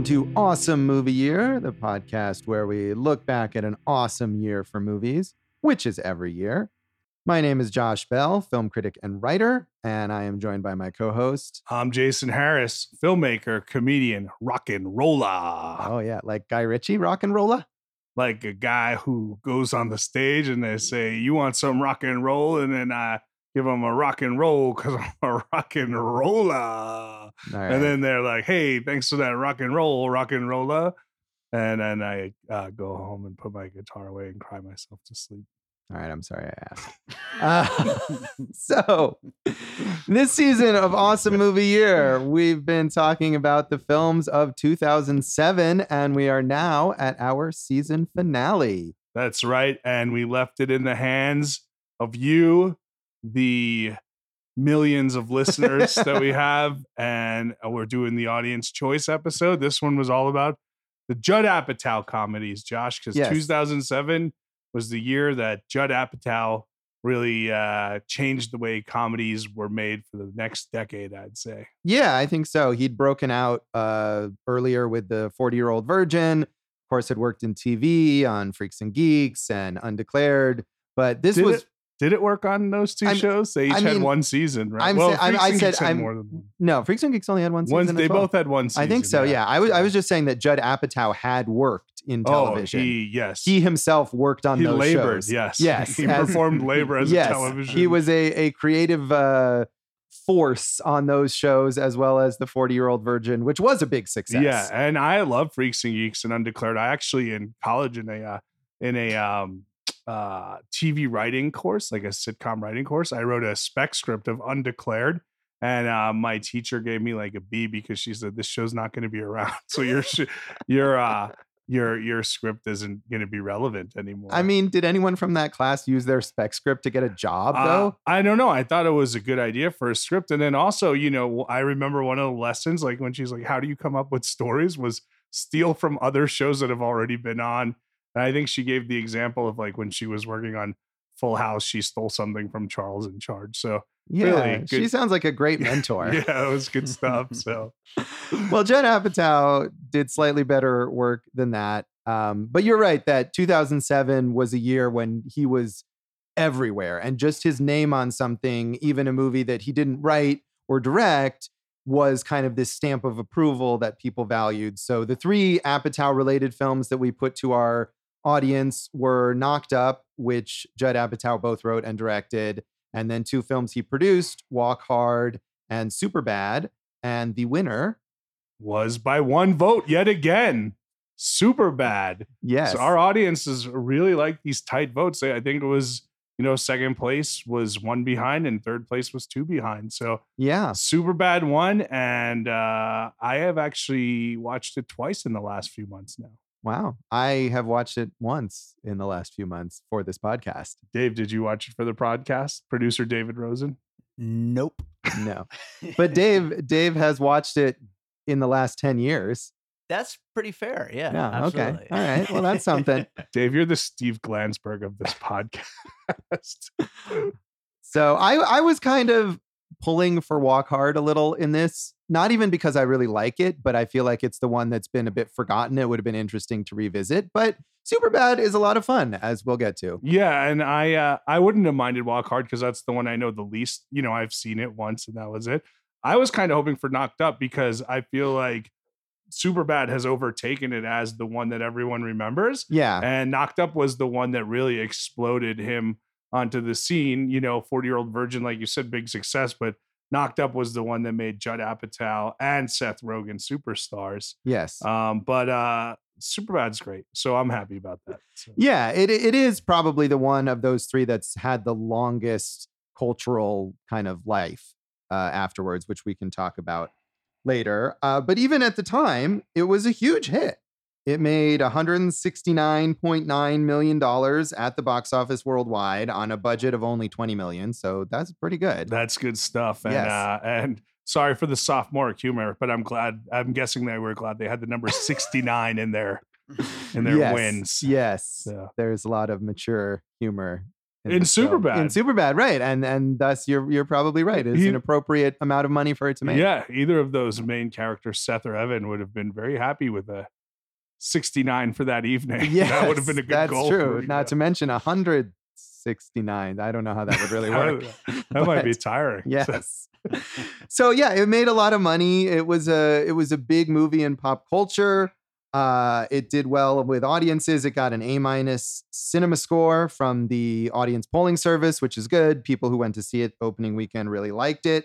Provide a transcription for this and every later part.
Welcome to Awesome Movie Year, the podcast where we look back at an awesome year for movies, which is every year. My name is Josh Bell, film critic and writer, and I am joined by my co host. I'm Jason Harris, filmmaker, comedian, rock and roller. Oh, yeah, like Guy Ritchie, rock and roller? Like a guy who goes on the stage and they say, You want some rock and roll? And then I give them a rock and roll because I'm a rock and roller. Right. And then they're like, Hey, thanks for that rock and roll, rock and roller. And then I uh, go home and put my guitar away and cry myself to sleep. All right, I'm sorry I asked. Uh, so, this season of Awesome Movie Year, we've been talking about the films of 2007, and we are now at our season finale. That's right. And we left it in the hands of you, the millions of listeners that we have. And we're doing the audience choice episode. This one was all about the Judd Apatow comedies, Josh, because Yes. 2007 was the year that Judd Apatow really uh, changed the way comedies were made for the next decade, I'd say. Yeah, I think so. He'd broken out uh, earlier with the 40 year old virgin. Of course, had worked in TV on Freaks and Geeks and Undeclared. But this Did was it, did it work on those 2 I'm- shows? They each I had one season, right? I'm well, I'm- Freaks I and said Geeks had more than one. no Freaks and Geeks only had one season. One, they well. both had one season. I think so. Yeah, I was I was just saying that Judd Apatow had worked in television. Oh, he yes. he himself worked on he those labored. shows. Yes. Yes, He as- performed labor as yes, a television. He was a a creative uh, force on those shows as well as the 40 year old virgin, which was a big success. Yeah, and I love Freaks and Geeks and Undeclared. I actually in college in a uh, in a um uh TV writing course, like a sitcom writing course, I wrote a spec script of Undeclared. And uh, my teacher gave me like a B because she said this show's not going to be around, so your your uh, your your script isn't going to be relevant anymore. I mean, did anyone from that class use their spec script to get a job Uh, though? I don't know. I thought it was a good idea for a script. And then also, you know, I remember one of the lessons, like when she's like, How do you come up with stories? was steal from other shows that have already been on. And I think she gave the example of like when she was working on Full House, she stole something from Charles in Charge. So Yeah, really she sounds like a great mentor. yeah, it was good stuff. So well, Judd Apatow did slightly better work than that. Um, but you're right that 2007 was a year when he was everywhere, and just his name on something, even a movie that he didn't write or direct, was kind of this stamp of approval that people valued. So the three Apatow related films that we put to our audience were Knocked Up, which Judd Apatow both wrote and directed, and then two films he produced, Walk Hard and Superbad. And the winner was by one vote yet again. Super bad. Yes. So our audiences really like these tight votes. I think it was, you know, second place was one behind and third place was two behind. So yeah. super bad one. And uh, I have actually watched it twice in the last few months now. Wow. I have watched it once in the last few months for this podcast. Dave, did you watch it for the podcast? Producer David Rosen. Nope. No. But Dave, Dave has watched it in the last 10 years. That's pretty fair. Yeah. Yeah. Okay. All right. Well, that's something. Dave, you're the Steve Glansberg of this podcast. So I I was kind of pulling for Walk Hard a little in this, not even because I really like it, but I feel like it's the one that's been a bit forgotten. It would have been interesting to revisit, but Superbad is a lot of fun, as we'll get to. yeah, and I uh, I wouldn't have minded Walk Hard because that's the one I know the least. You know, I've seen it once and that was it. I was kind of hoping for Knocked Up because I feel like Superbad has overtaken it as the one that everyone remembers. Yeah. And Knocked Up was the one that really exploded him onto the scene. You know, 40 year old virgin, like you said, big success, but Knocked Up was the one that made Judd Apatow and Seth Rogen superstars. Yes. Um, but uh Superbad's great. So I'm happy about that. So- Yeah, it it is probably the one of those three that's had the longest cultural kind of life uh, afterwards, which we can talk about later. Uh, but even at the time, it was a huge hit. It made 169.9 million dollars at the box office worldwide on a budget of only 20 million. So that's pretty good. That's good stuff. And Yes. uh and sorry for the sophomoric humor, but I'm glad I'm guessing they were glad they had the number 69 in there in their yes, wins. Yes, there's a lot of mature humor In this film. Superbad. In Superbad, right? And and thus you're you're probably right. It's He- an appropriate amount of money for it to make. Yeah, either of those main characters, Seth or Evan, would have been very happy with a 69 for that evening. Yeah, that would have been a good that's goal. That's true. Not to mention 169. I don't know how that would really work. that might be but- tiring. Yes. so yeah, it made a lot of money. It was a it was a big movie in pop culture. Uh, it did well with audiences. It got an A minus cinema score from the audience polling service, which is good. People who went to see it opening weekend really liked it.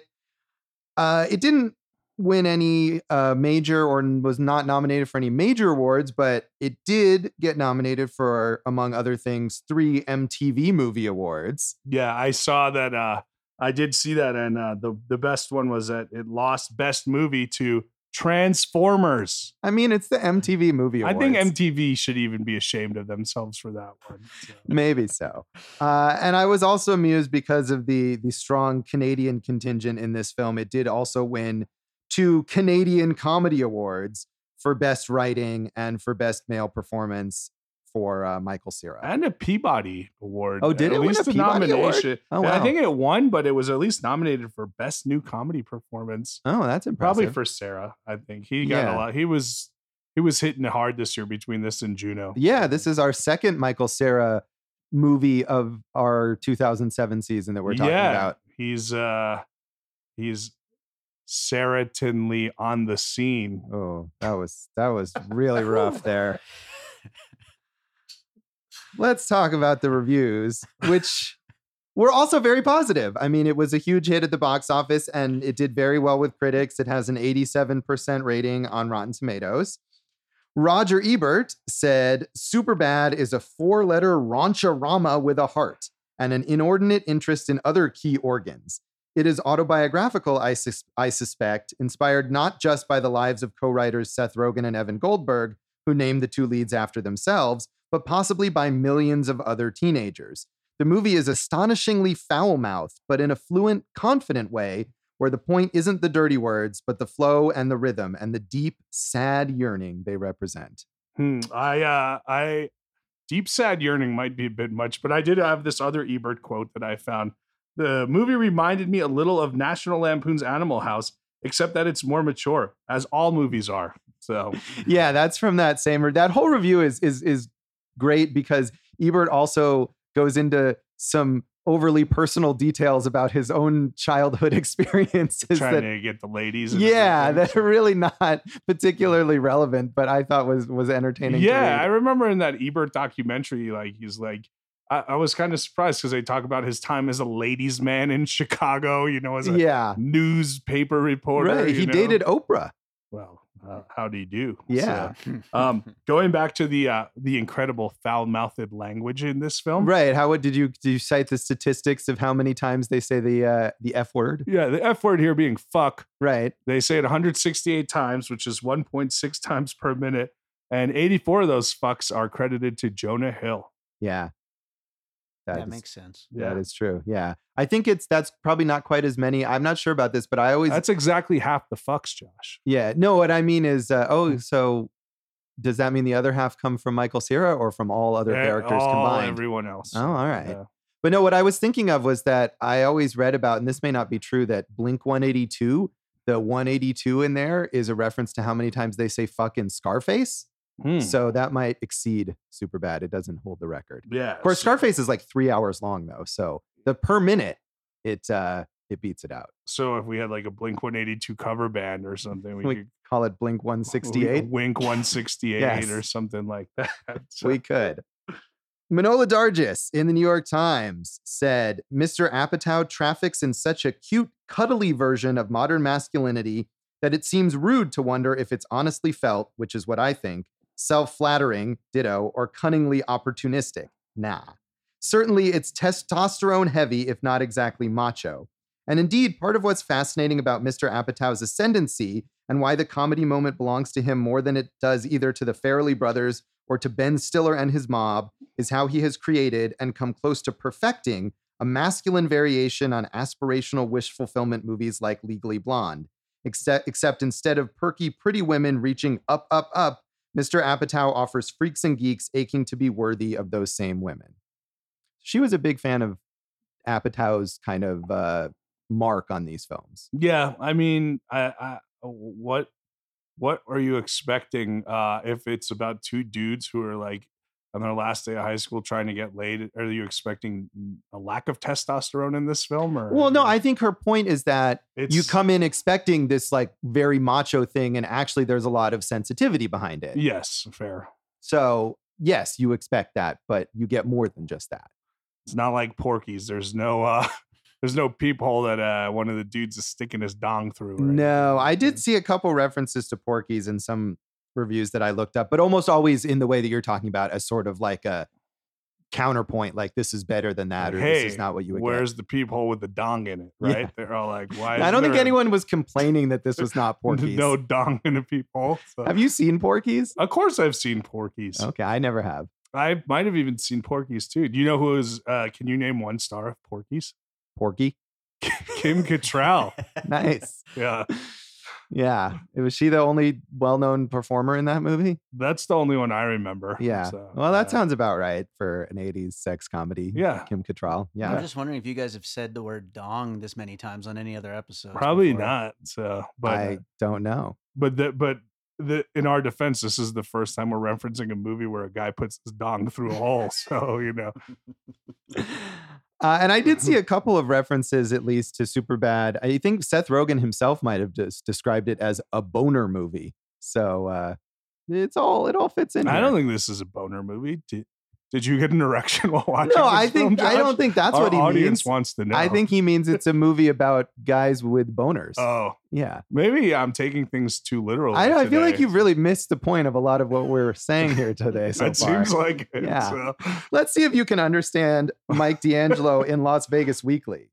Uh, it didn't win any uh, major or was not nominated for any major awards, but it did get nominated for, among other things, three MTV Movie Awards. Yeah, I saw that. Uh, I did see that, and uh, the the best one was that it lost best movie to Transformers. I mean, it's the MTV Movie Awards. I think MTV should even be ashamed of themselves for that one. so. Maybe so. Uh, and I was also amused because of the the strong Canadian contingent in this film. It did also win two Canadian Comedy Awards for Best Writing and for Best Male Performance for uh, Michael Cera. And a Peabody Award. Oh, did at it win a least Peabody Award? Oh, Yeah, I think it won, but it was at least nominated for Best New Comedy Performance. oh, that's impressive. Probably for Cera. I think he got Yeah. a lot. He was he was hitting hard this year between this and Juno. Yeah, this is our second Michael Cera movie of our 2007 season that we're talking yeah, about. He's uh he's Seratonly on the scene. Oh, that was that was really rough there. Let's talk about the reviews, which were also very positive. I mean, it was a huge hit at the box office and it did very well with critics. It has an 87% rating on Rotten Tomatoes. Roger Ebert said Superbad is a four-letter rauncha-rama with a heart and an inordinate interest in other key organs. It is autobiographical, I, sus- I suspect, inspired not just by the lives of co writers Seth Rogen and Evan Goldberg, who named the two leads after themselves, but possibly by millions of other teenagers. The movie is astonishingly foul mouthed, but in a fluent, confident way, where the point isn't the dirty words, but the flow and the rhythm and the deep, sad yearning they represent. Hmm. I uh I deep sad yearning might be a bit much, but I did have this other Ebert quote that I found. The movie reminded me a little of National Lampoon's Animal House, except that it's more mature, as all movies are. So yeah, that's from that same. That whole review is is is great because Ebert also goes into some overly personal details about his own childhood experiences. trying that, to get the ladies. and yeah, everything. that are really not particularly relevant, but I thought was was entertaining. Yeah, I remember in that Ebert documentary, like he's like, I, I was kind of surprised because they talk about his time as a ladies' man in Chicago. You know, as a yeah, newspaper reporter. right. He know? dated Oprah. Well, uh, how do you do? Yeah. So, um, going back to the uh, the incredible foul-mouthed language in this film. Right. How did you did you cite the statistics of how many times they say the uh, the f word? Yeah, the F word here being fuck. Right. They say it 168 times, which is 1.6 times per minute, and 84 of those fucks are credited to Jonah Hill. Yeah. That is- makes sense. That is true. Yeah. I think it's that's probably not quite as many. I'm not sure about this, but I always That's exactly half the fucks, Josh. Yeah. No, what I mean is uh, oh, so does that mean the other half come from Michael Cera or from all other Eh, characters all combined? Everyone else. Oh, all right. Yeah. But no, what I was thinking of was that I always read about, and this may not be true, that Blink 182, the 182 in there is a reference to how many times they say fuck in Scarface. Hmm. So that might exceed super bad. It doesn't hold the record. Yeah. Of course, Scarface is like three hours long though. So the per minute, it uh it beats it out. So if we had like a Blink 182 cover band or something, we, We could call it Blink 168. Wink 168 Yes. or something like that. So- We could. Manohla Dargis in the New York Times said Mr. Apatow traffics in such a cute, cuddly version of modern masculinity that it seems rude to wonder if it's honestly felt, which is what I think, self flattering, ditto, or cunningly opportunistic. Nah. Certainly, it's testosterone heavy, if not exactly macho. And indeed, part of what's fascinating about Mr. Apatow's ascendancy and why the comedy moment belongs to him more than it does either to the Farrelly brothers or to Ben Stiller and his mob is how he has created and come close to perfecting a masculine variation on aspirational wish fulfillment movies like Legally Blonde. Except, except instead of perky, pretty women reaching up, up, up, Mr. Apatow offers freaks and geeks aching to be worthy of those same women. she was a big fan of Apatow's kind of uh, mark on these films. Yeah, I mean, I, I what what are you expecting uh if it's about two dudes who are like on their last day of high school trying to get laid? Are you expecting a lack of testosterone in this film or Well, no, I think her point is that you come in expecting this like very macho thing, and actually there's a lot of sensitivity behind it. Yes, fair. So yes, you expect that, but you get more than just that. It's not like Porky's. There's no uh there's no peephole that uh one of the dudes is sticking his dong through. anything. No, I did see a couple references to Porky's in some reviews that I looked up, but almost always in the way that you're talking about as sort of like a counterpoint, like this is better than that, or hey, this is not what you would Where's the peephole with the dong in it? Yeah. Right? They're all like, why? get. I don't think anyone was complaining that this was not Porky's. no dong in a peephole? So- Have you seen Porky's? Of course, I've seen Porky's. Okay, I never have. I might have even seen Porky's too. Do you know who is? Uh, can you name one star of Porky's? Porky. Kim Cattrall. Nice. Yeah, Yeah. Was she the only well-known performer in that movie? that's the only one I remember. Yeah. So, well, that uh, sounds about right for an 80s sex comedy. Yeah. Kim Cattrall. Yeah. I'm just wondering if you guys have said the word dong this many times on any other episode. probably before. not. So, but uh, I don't know. but the, but the in our defense, this is the first time we're referencing a movie where a guy puts his dong through a hole. So you know, Uh, and I did see a couple of references, at least, to Superbad. I think Seth Rogen himself might have just described it as a boner movie. So uh, it's all it all fits in. I here. don't think this is a boner movie. Did, did you get an erection while watching? No, I think film, I don't think that's Our what he audience means. wants to know. I think he means it's a movie about guys with boners. Oh, yeah, maybe I'm taking things too literally. I, I feel like you've really missed the point of a lot of what we're saying here today. So that far. seems like it. Yeah. so. Let's see if you can understand Mike D'Angelo in Las Vegas Weekly,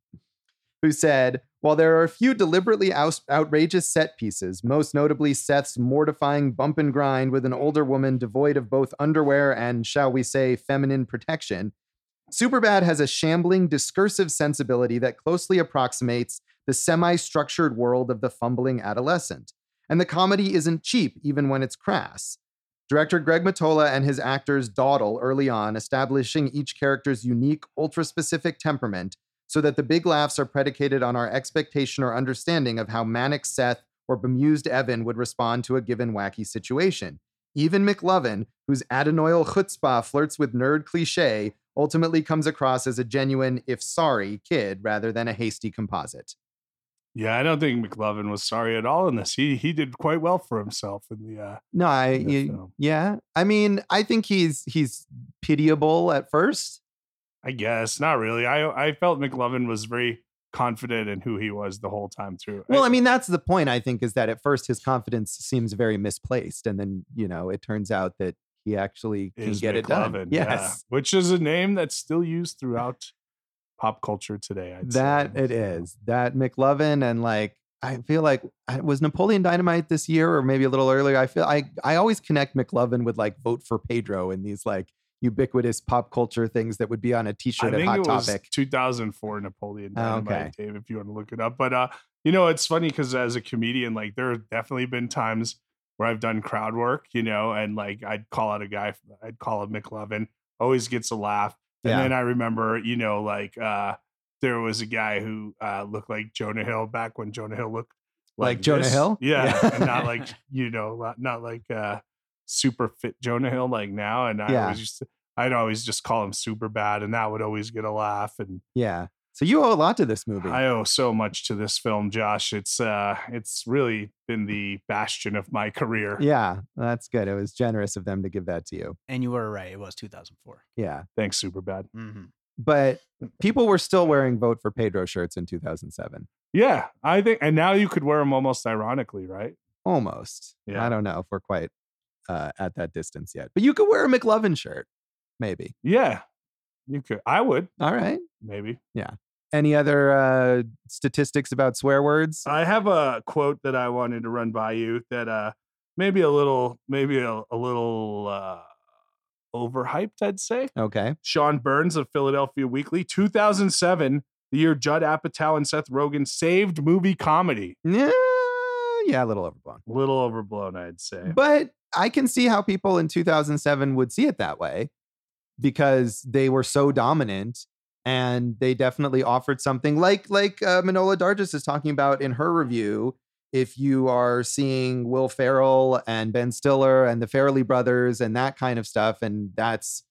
who said, While there are a few deliberately aus- outrageous set pieces, most notably Seth's mortifying bump and grind with an older woman devoid of both underwear and, shall we say, feminine protection, Superbad has a shambling, discursive sensibility that closely approximates the semi structured world of the fumbling adolescent. And the comedy isn't cheap, even when it's crass. Director Greg Mottola and his actors dawdle early on, establishing each character's unique, ultra specific temperament so that the big laughs are predicated on our expectation or understanding of how manic Seth or bemused Evan would respond to a given wacky situation. Even McLovin, whose adenoidal chutzpah flirts with nerd cliche, ultimately comes across as a genuine, if sorry, kid rather than a hasty composite. Yeah, I don't think McLovin was sorry at all in this. He he did quite well for himself in the uh No, I in the y- film. yeah. I mean, I think he's he's pitiable at first. I guess not really. I I felt McLovin was very confident in who he was the whole time through. Well, I mean, that's the point, I think, is that at first his confidence seems very misplaced. And then, you know, it turns out that he actually can get it done. McLovin, yeah. Yes. which is a name that's still used throughout pop culture today. I'd That say. it is. That McLovin and like I feel like I- was Napoleon Dynamite this year or maybe a little earlier. I feel I I always connect McLovin with like vote for Pedro and these like ubiquitous pop culture things that would be on a T-shirt at think Hot it was Topic. 2004 Napoleon Oh, Dynamite, okay. Dave, if you want to look it up. But uh, you know, it's funny because as a comedian, like there have definitely been times where I've done crowd work, you know, and like I'd call out a guy, I'd call him McLovin, always gets a laugh. And Yeah. then I remember, you know, like uh there was a guy who uh looked like Jonah Hill back when Jonah Hill looked Like Jonah. Hill? Yeah. Yeah. and not like, you know, not- not like uh super fit Jonah Hill like now. And I Yeah. always used to I'd always just call him super bad, and that would always get a laugh. And Yeah. So you owe a lot to this movie. I owe so much to this film, Josh. It's uh it's really been the bastion of my career. yeah, that's good. It was generous of them to give that to you. And you were right. It was 2004. Yeah. Thanks, super bad. Mm-hmm. But people were still wearing vote for Pedro shirts in 2007. Yeah, I think, and now you could wear them almost ironically, right? Almost. Yeah. I don't know if we're quite uh, at that distance yet. But you could wear a McLovin shirt, maybe. Yeah, you could. I would All right. maybe. Yeah. Any other uh, statistics about swear words? I have a quote that I wanted to run by you that uh maybe a little, maybe a, a little uh overhyped, I'd say. Okay. Sean Burns of Philadelphia Weekly, 2007, the year Judd Apatow and Seth Rogen saved movie comedy. Yeah, yeah, a little overblown. A little overblown, I'd say. But I can see how people in 2007 would see it that way. because they were so dominant and they definitely offered something like like uh, Manohla Dargis is talking about in her review. If you are seeing Will Ferrell and Ben Stiller and the Farrelly brothers and that kind of stuff, and that's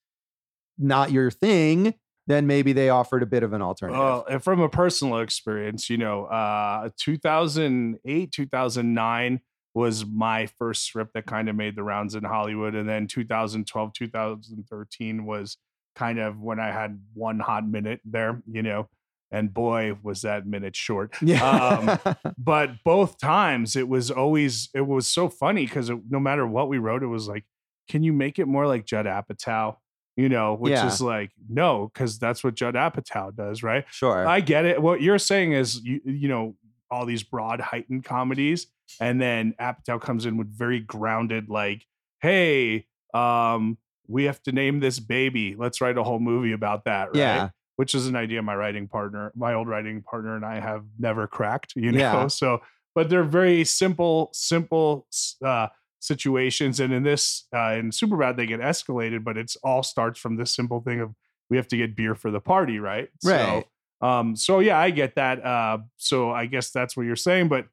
not your thing, then maybe they offered a bit of an alternative. Well, and from a personal experience, you know, uh, 2008, 2009 was my first script that kind of made the rounds in Hollywood. And then 2012, 2013 was kind of when I had one hot minute there, you know, and boy, was that minute short. yeah. Um, but both times it was always, it was so funny because no matter what we wrote, it was like, can you make it more like Judd Apatow? You know, which Yeah. is like, no, because that's what Judd Apatow does, right? sure. I get it. What you're saying is, you, you know, all these broad, heightened comedies, and then Apatow comes in with very grounded, like, "Hey, um, we have to name this baby. Let's write a whole movie about that." Right? Yeah. Which is an idea my writing partner, my old writing partner, and I have never cracked. You know, Yeah. so but they're very simple, simple uh, situations, and in this, uh, in Superbad, they get escalated, but it's all starts from this simple thing of we have to get beer for the party, right? Right. So, um, so yeah, I get that. Uh, so I guess that's what you're saying. But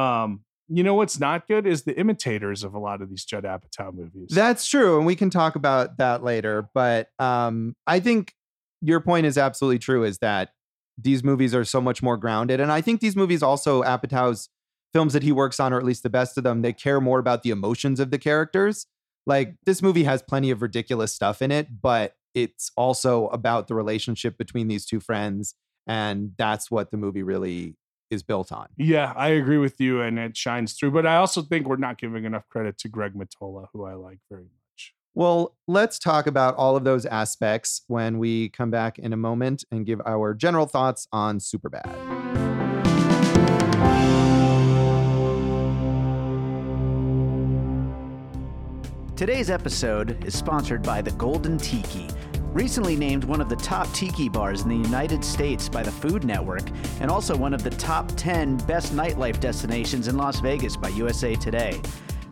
um, you know what's not good is the imitators of a lot of these Judd Apatow movies. That's true, and we can talk about that later. But um, I think your point is absolutely true. Is that these movies are so much more grounded, and I think these movies also Apatow's films that he works on, or at least the best of them, they care more about the emotions of the characters. Like this movie has plenty of ridiculous stuff in it, but it's also about the relationship between these two friends, and that's what the movie really is built on. yeah, I agree with you, and it shines through. But I also think we're not giving enough credit to Greg Mottola, who I like very much. Well, let's talk about all of those aspects when we come back in a moment and give our general thoughts on Superbad. Today's episode is sponsored by the Golden Tiki. Recently named one of the top tiki bars in the United States by the Food Network, and also one of the top 10 best nightlife destinations in Las Vegas by USA Today.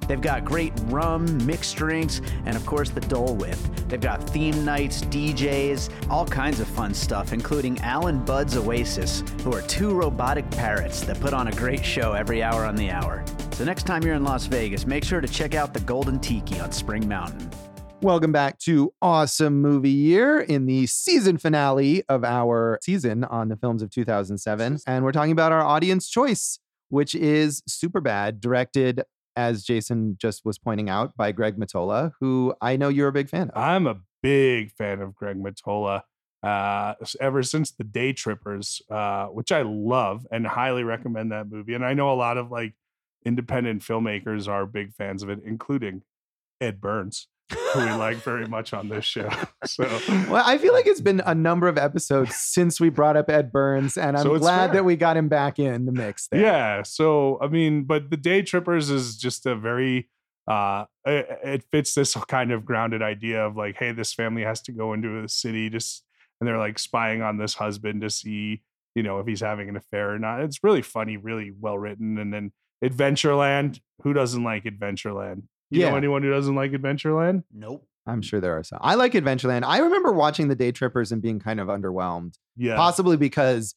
They've got great rum, mixed drinks, and of course the Dole Whip. They've got theme nights, DJs, all kinds of fun stuff, including Alan Bud's Oasis, who are two robotic parrots that put on a great show every hour on the hour. So next time you're in Las Vegas, make sure to check out the Golden Tiki on Spring Mountain. Welcome back to Awesome Movie Year in the season finale of our season on the films of 2007. And we're talking about our audience choice, which is Superbad, directed, as Jason just was pointing out, by Greg Mottola, who I know you're a big fan of. I'm a big fan of Greg Mottola. Uh, ever since the Day Trippers, uh, which I love and highly recommend that movie. And I know a lot of like independent filmmakers are big fans of it, including Ed Burns, who we like very much on this show. So, Well, I feel like it's been a number of episodes since we brought up Ed Burns, and I'm So glad fair. that we got him back in the mix there. yeah. So, I mean, but the Day Trippers is just a very, uh, it, it fits this kind of grounded idea of like, hey, this family has to go into a city just, and they're like spying on this husband to see, you know, if he's having an affair or not. It's really funny, really well written. And then Adventureland, who doesn't like Adventureland? You Yeah. know anyone who doesn't like Adventureland? Nope. I'm sure there are some. I like Adventureland. I remember watching the Day Trippers and being kind of underwhelmed, Yeah. possibly because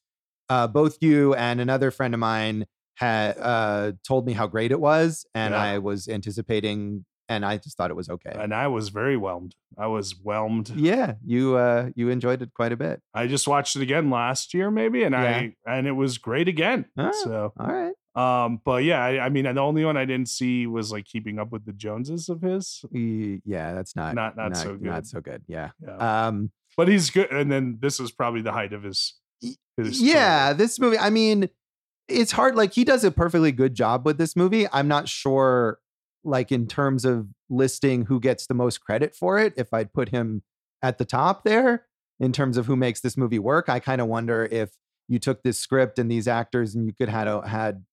uh, both you and another friend of mine had uh, told me how great it was, and Yeah. I was anticipating, and I just thought it was okay. and I was very whelmed. I was whelmed. yeah, you uh, you enjoyed it quite a bit. I just watched it again last year, maybe, and I and it was great again. Ah. So All right. Um, but yeah, I, I mean, the only one I didn't see was like keeping up with the Joneses of his. Yeah, that's not Not- not so good. Not so good. Yeah. Yeah. Um, but he's good. And then this is probably the height of his. His yeah, career. this movie, I mean, it's hard. Like, he does a perfectly good job with this movie. I'm not sure, like, in terms of listing who gets the most credit for it, if I'd put him at the top there in terms of who makes this movie work. I kind of wonder if you took this script and these actors and you could had a, had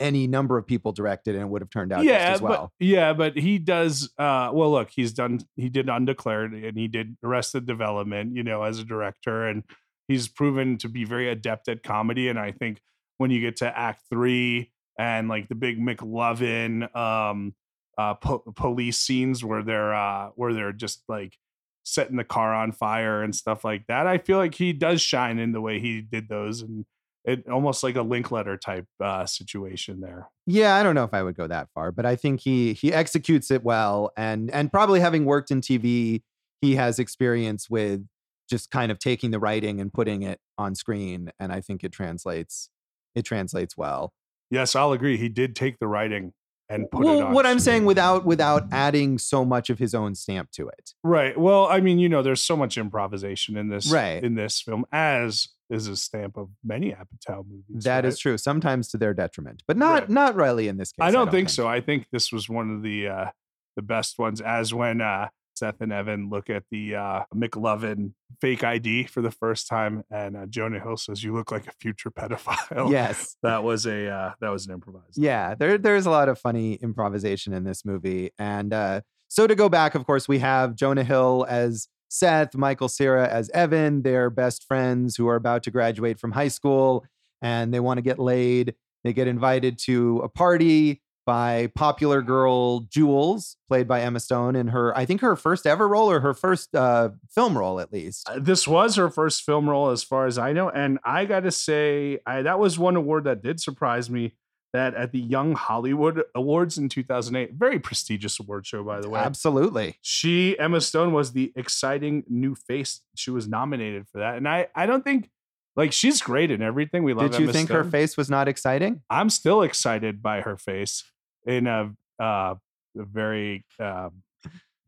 any number of people directed and it would have turned out yeah, just as well. but yeah, but he does. Uh, well, look, he's done. He did Undeclared, and he did Arrested Development. You know, as a director, and he's proven to be very adept at comedy. And I think when you get to Act Three and like the big McLovin um, uh, po- police scenes where they're uh, where they're just like setting the car on fire and stuff like that. I feel like he does shine in the way he did those and it almost like a Linklater type uh, situation there. Yeah, I don't know if I would go that far, but I think he he executes it well, and and probably having worked in TV, he has experience with just kind of taking the writing and putting it on screen, and I think it translates it translates well. Yes, I'll agree. He did take the writing and put well, what I'm saying without without adding so much of his own stamp to it. Right. Well, I mean, you know, there's so much improvisation in this Right. in this film, as is a stamp of many Apatow movies. That is right? true, sometimes to their detriment, but not Right. not Riley in this case. I don't, think, so. I think this was one of the uh the best ones. As when uh Seth and Evan look at the uh McLovin fake ID for the first time, and uh, Jonah Hill says, "You look like a future pedophile." Yes. that was a uh that was an improvised. Yeah, there there's a lot of funny improvisation in this movie. And uh, so to go back, of course, we have Jonah Hill as Seth, Michael Cera as Evan. They're best friends who are about to graduate from high school and they want to get laid. They get invited to a party by popular girl Jules, played by Emma Stone in her, I think her first ever role or her first uh, film role at least. Uh, This was her first film role, as far as I know, and I got to say, I, that was one award that did surprise me. That at the Young Hollywood Awards in 2008, very prestigious award show, by the way. Absolutely. She Emma Stone was the exciting new face. She was nominated for that, and I I don't think like she's great in everything. We love. Did you Emma think her face was not exciting? I'm still excited by her face in a uh, a very um,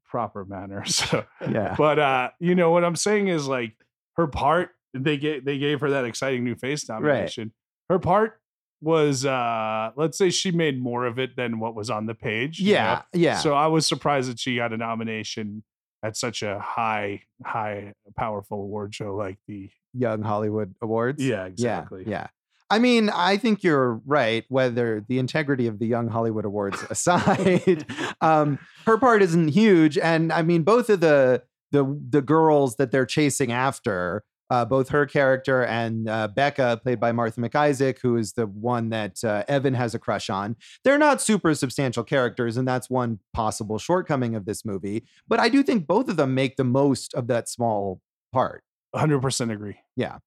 proper manner. So Yeah. but uh, you know what I'm saying is like her part. They gave they gave her that exciting new face nomination. Her part was uh, let's say she made more of it than what was on the page. you know? Yeah. Yeah. So I was surprised that she got a nomination at such a high, high, powerful award show like the. Young Hollywood Awards. Yeah, exactly. Yeah, yeah. I mean, I think you're right. Whether the integrity of the Young Hollywood Awards aside, um, her part isn't huge, and I mean, both of the the the girls that they're chasing after, uh, both her character and uh, Becca, played by Martha McIsaac, who is the one that uh, Evan has a crush on. They're not super substantial characters, and that's one possible shortcoming of this movie. But I do think both of them make the most of that small part. 100% agree. Yeah.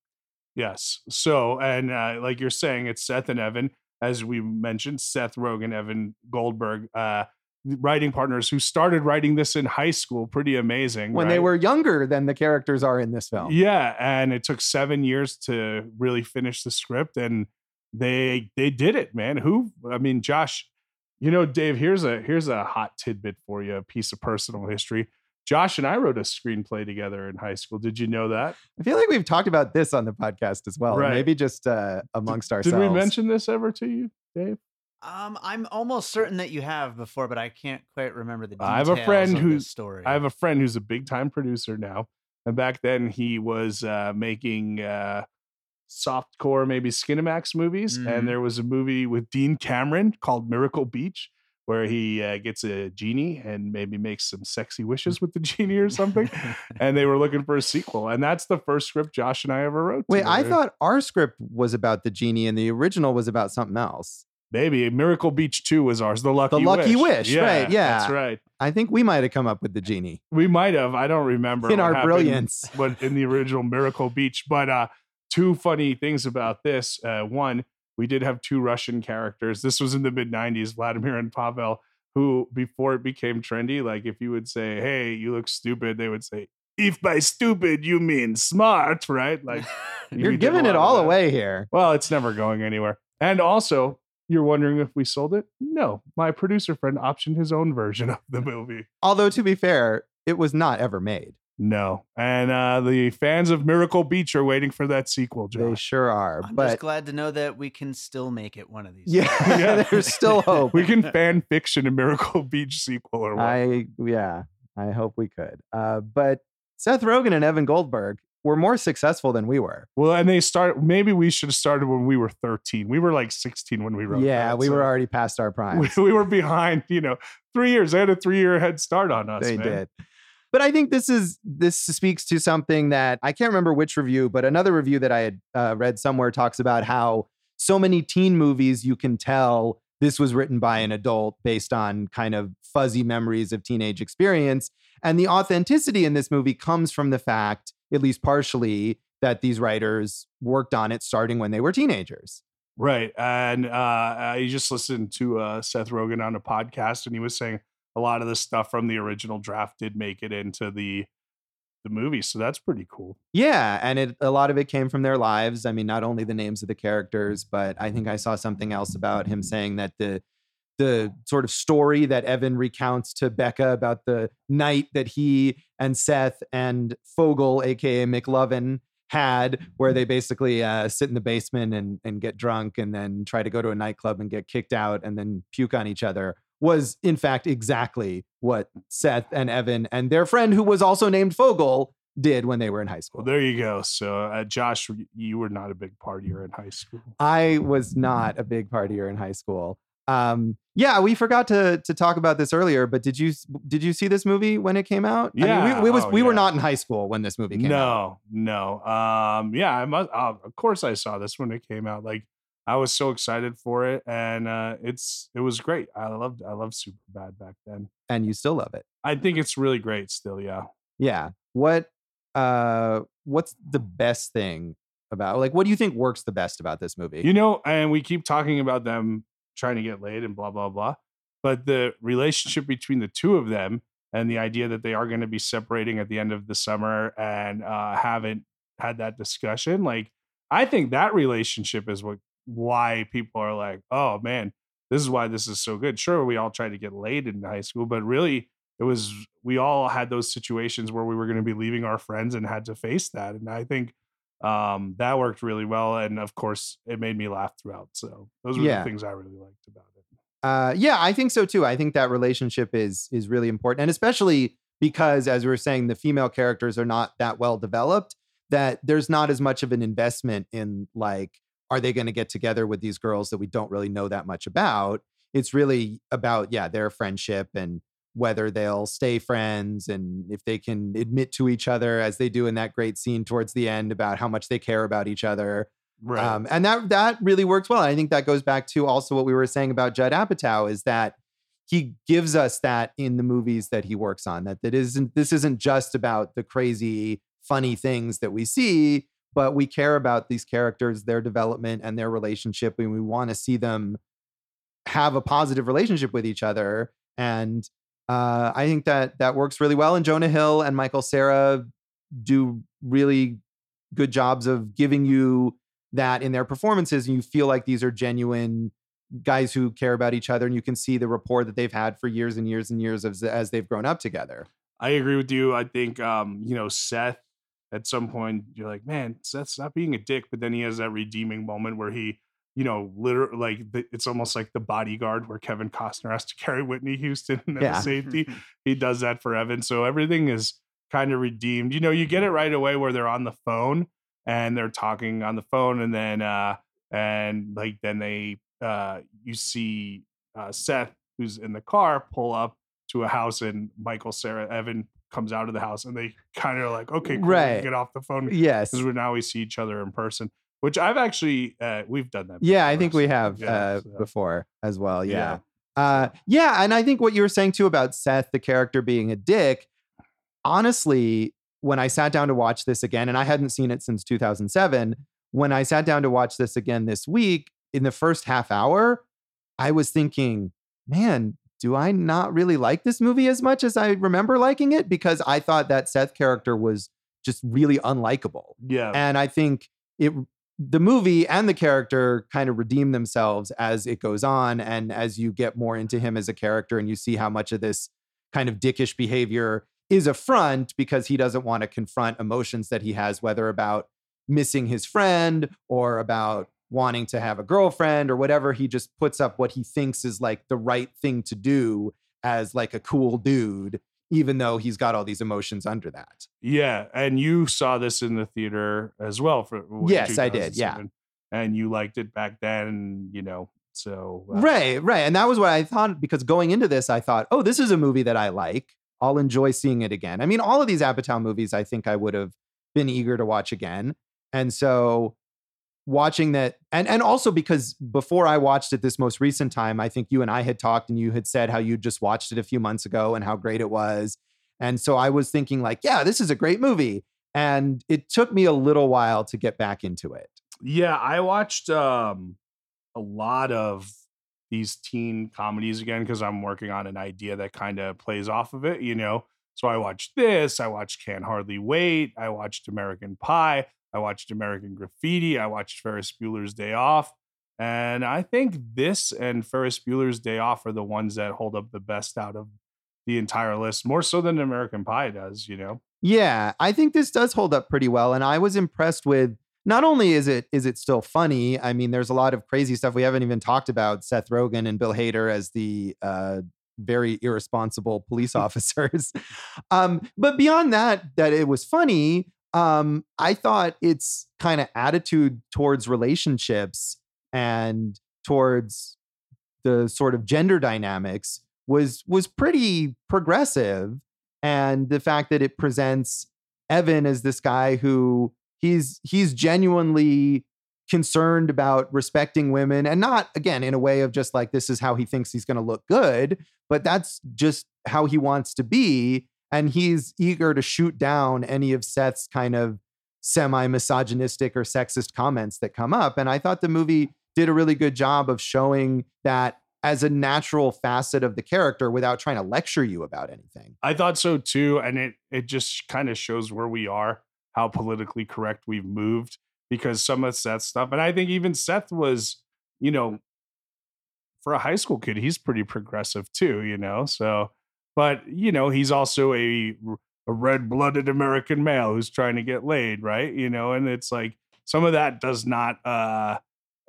Yes. So, and uh, like you're saying, it's Seth and Evan, as we mentioned, Seth Rogen, Evan Goldberg, uh, writing partners who started writing this in high school. Pretty amazing. when they were younger than the characters are in this film. Yeah, and it took seven years to really finish the script, and they they did it, man. Who? I mean, Josh. You know, Dave. Here's a here's a hot tidbit for you, a piece of personal history. Josh and I wrote a screenplay together in high school. Did you know that? I feel like we've talked about this on the podcast as well. Right. Maybe just uh, amongst Did ourselves. we mention this ever to you, Dave? Um, I'm almost certain that you have before, but I can't quite remember the details. I have a friend of who's- this story. I have a friend who's a big time producer now, and back then he was uh, making uh, softcore, maybe Skinamax movies, Mhm. and there was a movie with Dean Cameron called Miracle Beach. Where he uh, gets a genie and maybe makes some sexy wishes with the genie or something, and they were looking for a sequel, and that's the first script Josh and I ever wrote. Wait, I thought our script was about the genie and the original was about something else. maybe Miracle Beach Two was ours. The Lucky Wish. The Lucky Wish, right, yeah. that's right. I think we might have come up with the genie We might have. I don't remember in our brilliance. but in the original Miracle Beach. But uh, two funny things about this. Uh, one, we did have two Russian characters. This was in the mid '90s, Vladimir and Pavel, who before it became trendy, like if you would say, "Hey, you look stupid," they would say, "If by stupid you mean smart," right? Like You're we did a giving it all away here. Well, it's never going anywhere. And also, you're wondering if we sold it? No, my producer friend optioned his own version of the movie. Although to be fair, it was not ever made. No. And uh, the fans of Miracle Beach are waiting for that sequel, They sure are. I'm but just glad to know that we can still make it one of these. yeah. Yeah. there's still hope. we can fan fiction a Miracle Beach sequel or what? I yeah, I hope we could. Uh, but Seth Rogen and Evan Goldberg were more successful than we were. well, and they start. Maybe we should have started when we were 13. We were like 16 when we wrote. Yeah, that, we so were already past our prime. We, we were behind. You know, three years. They had a three year head start on us. they man. did. But I think this is this speaks to something that I can't remember which review, but another review that I had uh, read somewhere talks about how so many teen movies you can tell this was written by an adult based on kind of fuzzy memories of teenage experience. And the authenticity in this movie comes from the fact, at least partially, that these writers worked on it starting when they were teenagers. Right. And uh, I just listened to uh, Seth Rogen on a podcast, and he was saying a lot of the stuff from the original draft did make it into the the movie. So that's pretty cool. Yeah, and it a lot of it came from their lives. I mean, not only the names of the characters, but I think I saw something else about him saying that the the sort of story that Evan recounts to Becca about the night that he and Seth and Fogel, aka McLovin, had, where they basically uh, sit in the basement and and get drunk and then try to go to a nightclub and get kicked out and then puke on each other was in fact exactly what Seth and Evan and their friend who was also named Fogel did when they were in high school. Well, there you go. So, uh, Josh, you were not a big partier in high school. I was not a big partier in high school. Um, yeah, we forgot to to talk about this earlier, but did you did you see this movie when it came out? Yeah, I mean, we, we was oh, we were not in high school when this movie came no, out. No, Um, yeah, I must. Uh, of course, I saw this when it came out. Like, I was so excited for it, and uh, it's it was great. I loved I loved Super Bad back then. and you still love it. I think it's really great still. Yeah. Yeah. What uh what's the best thing about like what do you think works the best about this movie? You know, and we keep talking about them trying to get laid and blah blah blah, but the relationship between the two of them and the idea that they are going to be separating at the end of the summer and uh, haven't had that discussion, like I think that relationship is what why people are like, oh man, this is why this is so good. Sure, we all tried to get laid in high school, but really it was we all had those situations where we were going to be leaving our friends and had to face that. And I think um, that worked really well. And of course, it made me laugh throughout. So those were Yeah. the things I really liked about it. Uh, yeah, I think so too. I think that relationship is is really important, and especially because, as we were saying, the female characters are not that well developed. That there's not as much of an investment in like, are they going to get together with these girls that we don't really know that much about? It's really about yeah, their friendship and whether they'll stay friends and if they can admit to each other as they do in that great scene towards the end about how much they care about each other Right. um, and that that really works well. And I think that goes back to also what we were saying about Judd Apatow is that he gives us that in the movies that he works on. That that isn't this isn't just about the crazy funny things that we see, but we care about these characters, their development, and their relationship, and we want to see them have a positive relationship with each other. And uh, I think that that works really well. And Jonah Hill and Michael Cera do really good jobs of giving you that in their performances and you feel like these are genuine guys who care about each other and you can see the rapport that they've had for years and years and years as, as they've grown up together I agree with you. I think um, you know, Seth at some point you're like, man, Seth's not being a dick, but then he has that redeeming moment where he, you know, literally like the, it's almost like the bodyguard where Kevin Costner has to carry Whitney Houston and Yeah. the safety. He does that for Evan. So everything is kind of redeemed. You know, you get it right away where they're on the phone and they're talking on the phone and then uh and like then they uh you see uh Seth who's in the car pull up to a house and Michael, Cera, Evan comes out of the house and they kind of like, okay, cool, Right. get off the phone yes because now we see each other in person, which I've actually uh, we've done that. yeah i before, think we have yeah, uh, so, before as well yeah. Yeah. uh yeah and i think what you were saying too about seth the character being a dick honestly when i sat down to watch this again and i hadn't seen it since 2007 when i sat down to watch this again this week in the first half hour i was thinking man do i not really like this movie as much as i remember liking it? Because i thought that seth character was just really unlikable. Yeah, and I think it the movie and the character kind of redeem themselves as it goes on. And as you get more into him as a character and you see how much of this kind of dickish behavior is a front because he doesn't want to confront emotions that he has whether about missing his friend or about wanting to have a girlfriend or whatever he just puts up what he thinks is like the right thing to do as like a cool dude even though he's got all these emotions under that yeah. And you saw this in the theater as well for Yes, I did, yeah. and you liked it back then, you know. So uh, Right, right. And that was what I thought because going into this, I thought, oh, this is a movie that I like. I'll enjoy seeing it again. I mean, all of these Apatow movies, I think I would have been eager to watch again. And so watching that and and also because before I watched it this most recent time, I think you and I had talked and you had said how you just watched it a few months ago and how great it was. And so I was thinking like, yeah, this is a great movie. And it took me a little while to get back into it. Yeah, I watched um a lot of these teen comedies again because I'm working on an idea that kind of plays off of it, you know. So I watched this, I watched Can't Hardly Wait, I watched American Pie, I watched American Graffiti, I watched Ferris Bueller's Day Off. And I think this and Ferris Bueller's Day Off are the ones that hold up the best out of the entire list, more so than American Pie does, you know? Yeah, I think this does hold up pretty well. And I was impressed with not only is it is it still funny, I mean, there's a lot of crazy stuff we haven't even talked about. Seth Rogen and Bill Hader as the uh, very irresponsible police officers. um, but beyond that, that it was funny, um, I thought its kind of attitude towards relationships and towards the sort of gender dynamics was was pretty progressive. And the fact that it presents Evan as this guy who he's he's genuinely concerned about respecting women and not again in a way of just like this is how he thinks he's going to look good but that's just how he wants to be and he's eager to shoot down any of Seth's kind of semi misogynistic or sexist comments that come up and I thought the movie did a really good job of showing that as a natural facet of the character without trying to lecture you about anything. I thought so too and it it just kind of shows where we are, how politically correct we've moved because some of Seth's stuff, and I think even Seth was, you know, for a high school kid, he's pretty progressive too, you know. So, but you know, he's also a a red blooded American male who's trying to get laid, right? You know, and it's like some of that does not. uh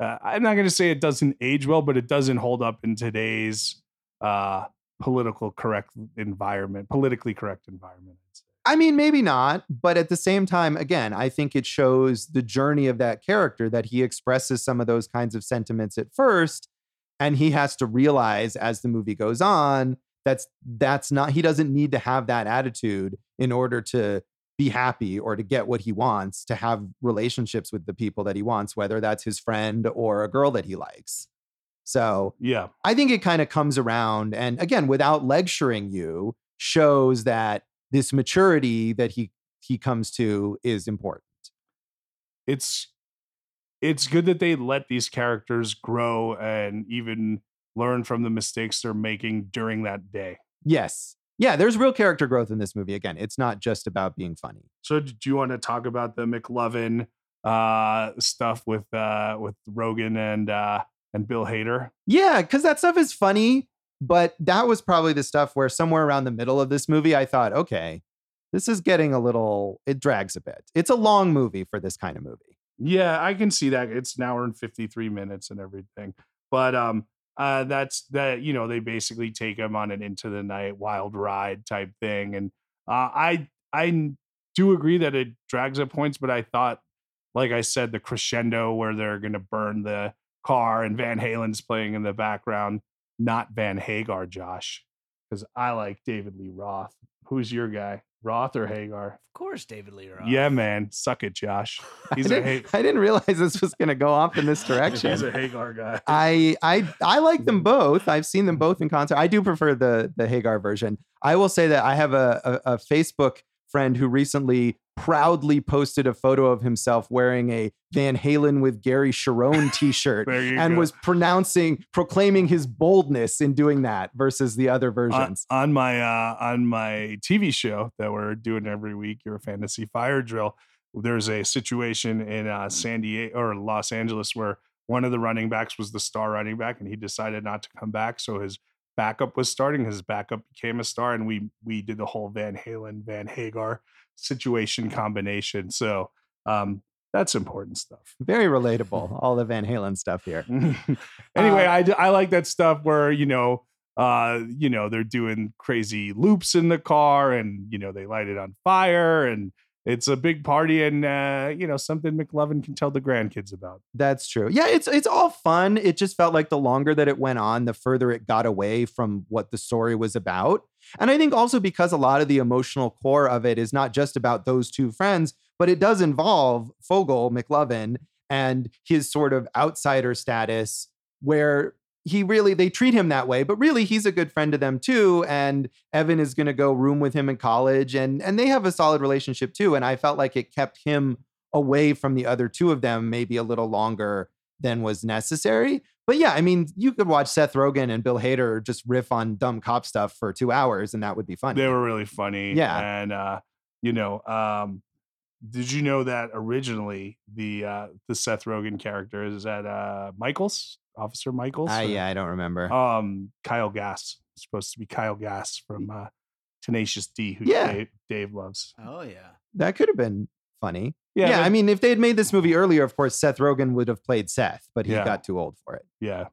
uh, I'm not going to say it doesn't age well, but it doesn't hold up in today's uh, political correct environment, politically correct environment. I mean, maybe not, but at the same time, again, I think it shows the journey of that character that he expresses some of those kinds of sentiments at first, and he has to realize as the movie goes on that's that's not he doesn't need to have that attitude in order to be happy or to get what he wants, to have relationships with the people that he wants, whether that's his friend or a girl that he likes. So, Yeah, I think it kind of comes around and again without lecturing you shows that this maturity that he he comes to is important. it's it's good that they let these characters grow and even learn from the mistakes they're making during that day. Yes. Yeah, there's real character growth in this movie. Again, it's not just about being funny. So do you want to talk about the McLovin uh stuff with uh with Rogen and uh and Bill Hader? Yeah, because that stuff is funny, but that was probably the stuff where somewhere around the middle of this movie, I thought, okay, this is getting a little, it drags a bit. It's a long movie for this kind of movie. Yeah, I can see that. It's an hour and 53 minutes and everything. But um uh that's that you know, they basically take him on an into the night wild ride type thing and uh I I do agree that it drags at points, but I thought like I said the crescendo where they're going to burn the car and Van Halen's playing in the background, not Van Hagar, Josh, cuz I like David Lee Roth. Who's your guy? Roth or Hagar? Of course, David Lee Roth. Yeah, man. Suck it, Josh. He's I a didn't, Ha- I didn't realize this was going to go off in this direction. He's a Hagar guy. I I I like them both. I've seen them both in concert. I do prefer the the Hagar version. I will say that I have a, a, a Facebook friend who recently proudly posted a photo of himself wearing a Van Halen with Gary Cherone T-shirt and go. was pronouncing proclaiming his boldness in doing that versus the other on, versions. on my uh on my TV show that we're doing every week, your fantasy fire drill. There's a situation in uh, San Diego or Los Angeles where one of the running backs was the star running back, and he decided not to come back, so his backup was starting. His backup became a star, and we we did the whole Van Halen Van Hagar situation combination. So um, that's important stuff. Very relatable. All the Van Halen stuff here. anyway, Uh, I like that stuff where you know uh you know they're doing crazy loops in the car and you know they light it on fire and it's a big party and uh you know something McLovin can tell the grandkids about. That's true. Yeah, it's it's all fun. It just felt like the longer that it went on, the further it got away from what the story was about. And I think also because a lot of the emotional core of it is not just about those two friends, but it does involve Fogel, McLovin, and his sort of outsider status where he really they treat him that way but really he's a good friend to them too and evan is going to go room with him in college and and they have a solid relationship too and i felt like it kept him away from the other two of them maybe a little longer than was necessary but yeah i mean you could watch seth rogen and bill hader just riff on dumb cop stuff for two hours and that would be funny They were really funny. Yeah. And uh, you know, um, did you know that originally the uh the Seth Rogen character is at uh Michaels, Officer Michaels? Ah, or- yeah i don't remember Um Kyle Gass. Supposed to be Kyle Gass from uh Tenacious D, who Yeah. Dave, Dave loves. Oh yeah. that could have been funny Yeah, yeah, but- I mean, if they had made this movie earlier, of course, Seth Rogen would have played Seth, but he Yeah. got too old for it. yeah.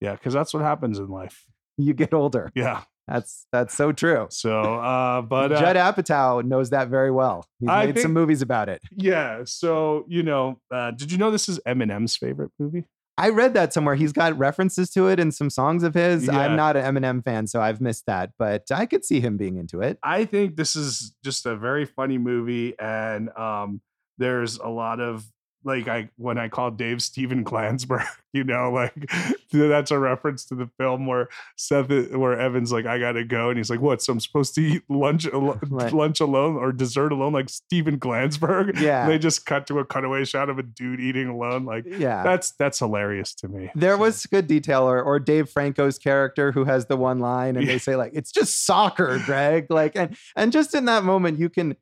Yeah, because that's what happens in life. You get older. Yeah. That's that's so true. So uh but uh, Judd Apatow knows that very well. He's I made think- some movies about it. yeah, so you know, uh did you know this is Eminem's favorite movie? I read that somewhere. He's got references to it in some songs of his. Yeah. I'm not an Eminem fan, so I've missed that, but I could see him being into it. I think this is just a very funny movie, and um, there's a lot of like I when I call Dave Steven Glansberg, you know, like that's a reference to the film where Seth, where Evan's like, I gotta go, and he's like, what? So I'm supposed to eat lunch alo- Right. lunch alone or dessert alone, like Steven Glansberg? Yeah. they just cut to a cutaway shot of a dude eating alone, like. Yeah. That's that's hilarious to me. there So- was good detail, or, or Dave Franco's character who has the one line, and Yeah. they say like, "It's just soccer, Greg." Like, and and just in that moment, you can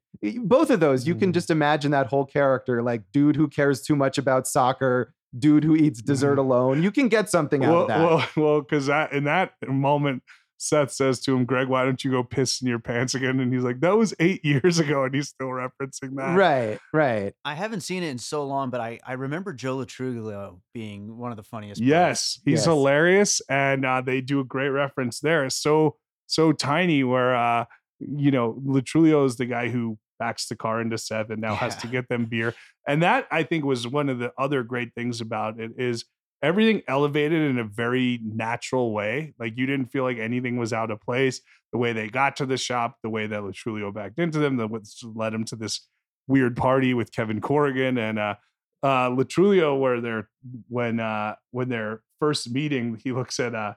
both of those. You can Mhm. just imagine that whole character, like dude who cares too much about soccer, dude who eats dessert alone. You can get something out well, of that. well, well, because that in that moment, Seth says to him, "Greg, why don't you go piss in your pants again?" And he's like, "That was eight years ago," and he's still referencing that. right, right. I haven't seen it in so long, but I, I remember Joe Lo Truglio being one of the funniest. parts. Yes, he's Yes. hilarious, and uh, they do a great reference there. It's so so tiny, where uh, you know Lo Truglio is the guy who backs the car into Seth, and now has to get them beer. And that I think was one of the other great things about it is everything elevated in a very natural way. Like you didn't feel like anything was out of place. The way they got to the shop, the way that Lo Truglio backed into them, that led him to this weird party with Kevin Corrigan and uh uh Lo Truglio where they're when uh when they're first meeting, he looks at uh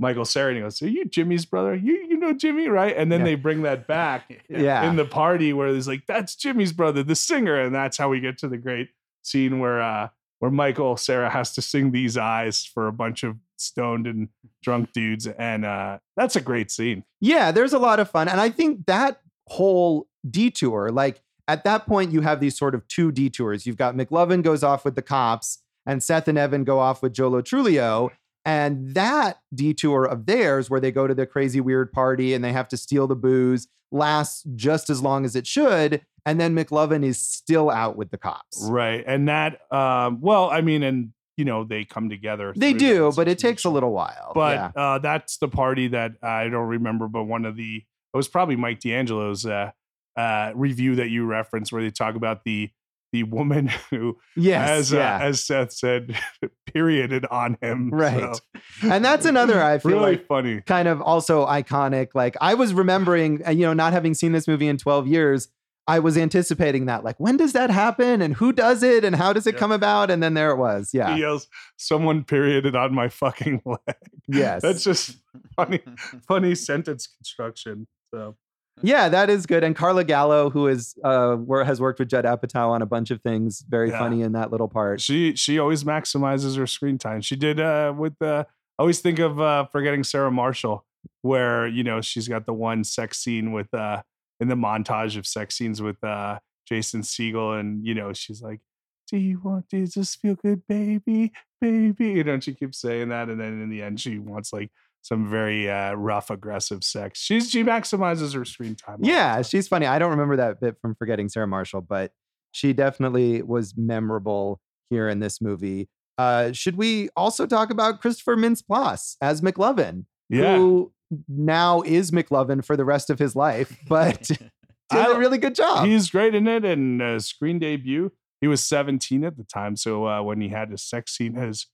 Michael Cera and he goes, Are you Jimmy's brother? You you know Jimmy, right? And then Yeah. they bring that back Yeah. in the party where he's like, That's Jimmy's brother, the singer. And that's how we get to the great scene where uh where Michael Cera has to sing these eyes for a bunch of stoned and drunk dudes. And uh that's a great scene. Yeah, there's a lot of fun. And I think that whole detour, like at that point, you have these sort of two detours. You've got McLovin goes off with the cops, and Seth and Evan go off with Joe Lo Truglio. And that detour of theirs, where they go to the crazy weird party and they have to steal the booze, lasts just as long as it should. And then McLovin is still out with the cops. Right. And that um well, I mean, and you know, they come together. They do, but it takes a little while. But yeah. uh, that's the party that I don't remember, but one of the it was probably Mike D'Angelo's uh, uh, review that you referenced, where they talk about the the woman who, yes, as yeah. uh, as Seth said, perioded on him. Right. So, and that's another, I feel really like, funny. kind of also iconic. Like I was remembering, uh, you know, not having seen this movie in 12 years, I was anticipating that. Like, when does that happen? And who does it? And how does it Yeah. come about? And then there it was. Yeah. He yells, "Someone perioded on my fucking leg." Yes. That's just funny, funny sentence construction. So yeah, that is good. And Carla Gallo, who is uh has worked with Judd Apatow on a bunch of things, very Yeah. funny in that little part. she she always maximizes her screen time. She did uh with the I always think of uh forgetting Sarah Marshall, where you know she's got the one sex scene with uh in the montage of sex scenes with uh Jason Segel, and you know she's like, "Do you want to just feel good, baby, baby?" You know, and she keeps saying that, and then in the end, she wants like some very uh rough, aggressive sex. She's she maximizes her screen time. Yeah, she's funny. I don't remember that bit from Forgetting Sarah Marshall, but she definitely was memorable here in this movie. Uh, should we also talk about Christopher Mintz-Plasse as McLovin, yeah. who now is McLovin for the rest of his life, but did I- a really good job. He's great in it. And uh, screen debut, he was 17 at the time. So uh, when he had his sex scene, his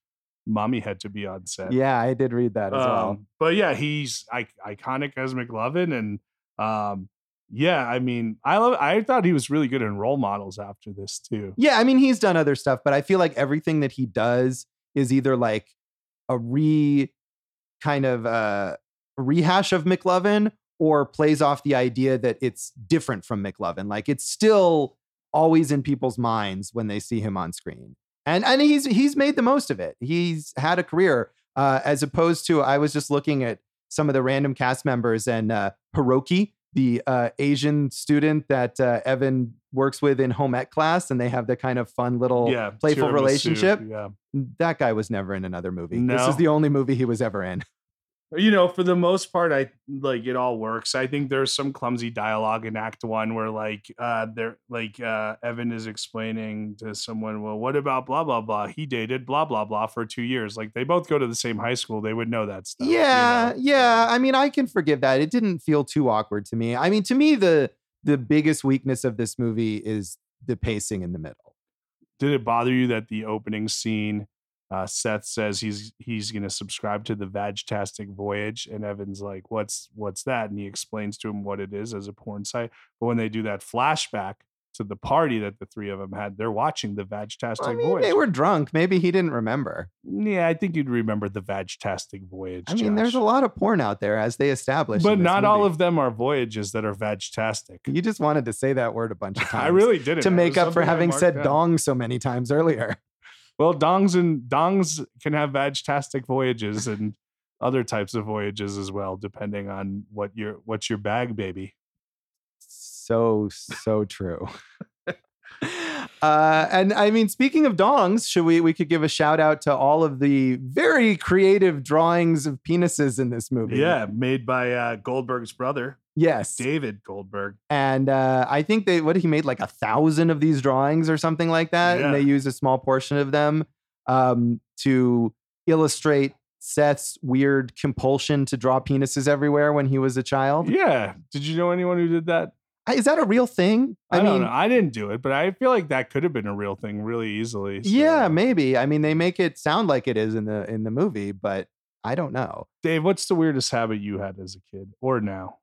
mommy had to be on set. Yeah, I did read that as well. Um, but yeah, he's I- iconic as McLovin, and um, yeah, I mean, I love. I thought he was really good in role models after this too. Yeah, I mean, he's done other stuff, but I feel like everything that he does is either like a re kind of uh rehash of McLovin or plays off the idea that it's different from McLovin. Like it's still always in people's minds when they see him on screen. And and he's he's made the most of it. He's had a career uh, as opposed to I was just looking at some of the random cast members and uh, Hiroki, the uh, Asian student that uh, Evan works with in home ec class, and they have the kind of fun little Yeah, playful relationship. Yeah, That guy was never in another movie. This is the only movie he was ever in. You know, for the most part, I like it all works. I think there's some clumsy dialogue in Act One where like uh they're like uh Evan is explaining to someone, well, what about blah blah blah? He dated blah blah blah for two years. Like they both go to the same high school, they would know that stuff. you yeah, know? yeah. I mean, I can forgive that. It didn't feel too awkward to me. I mean, to me, the the biggest weakness of this movie is the pacing in the middle. Did it bother you that the opening scene uh, Seth says he's he's gonna subscribe to the Vagtastic Voyage, and Evan's like, "What's what's that?" And he explains to him what it is as a porn site. But when they do that flashback to the party that the three of them had, they're watching the Vagtastic I mean, Voyage. they were drunk. Maybe he didn't remember. yeah, I think you'd remember the Vagtastic Voyage. I mean, there's a lot of porn out there, as they established. but not all of them are voyages that are Vagtastic. You just wanted to say that word a bunch of times. I really didn't. to make up for having said down. dong so many times earlier. Well, dongs and dongs can have vagtastic voyages and other types of voyages as well, depending on what your what's your bag, baby. So so true. Uh, and I mean, speaking of dongs, should we we could give a shout out to all of the very creative drawings of penises in this movie? Yeah, made by uh, Goldberg's brother, Yes. David Goldberg. And uh, I think they what he made like a thousand of these drawings or something like that, and they used a small portion of them um, to illustrate Seth's weird compulsion to draw penises everywhere when he was a child. Yeah. Did you know anyone who did that? Is that a real thing? I, don't know. I didn't do it, but I feel like that could have been a real thing really easily. so- Yeah, maybe. I mean, they make it sound like it is in the in the movie, but I don't know. Dave, what's the weirdest habit you had as a kid or now?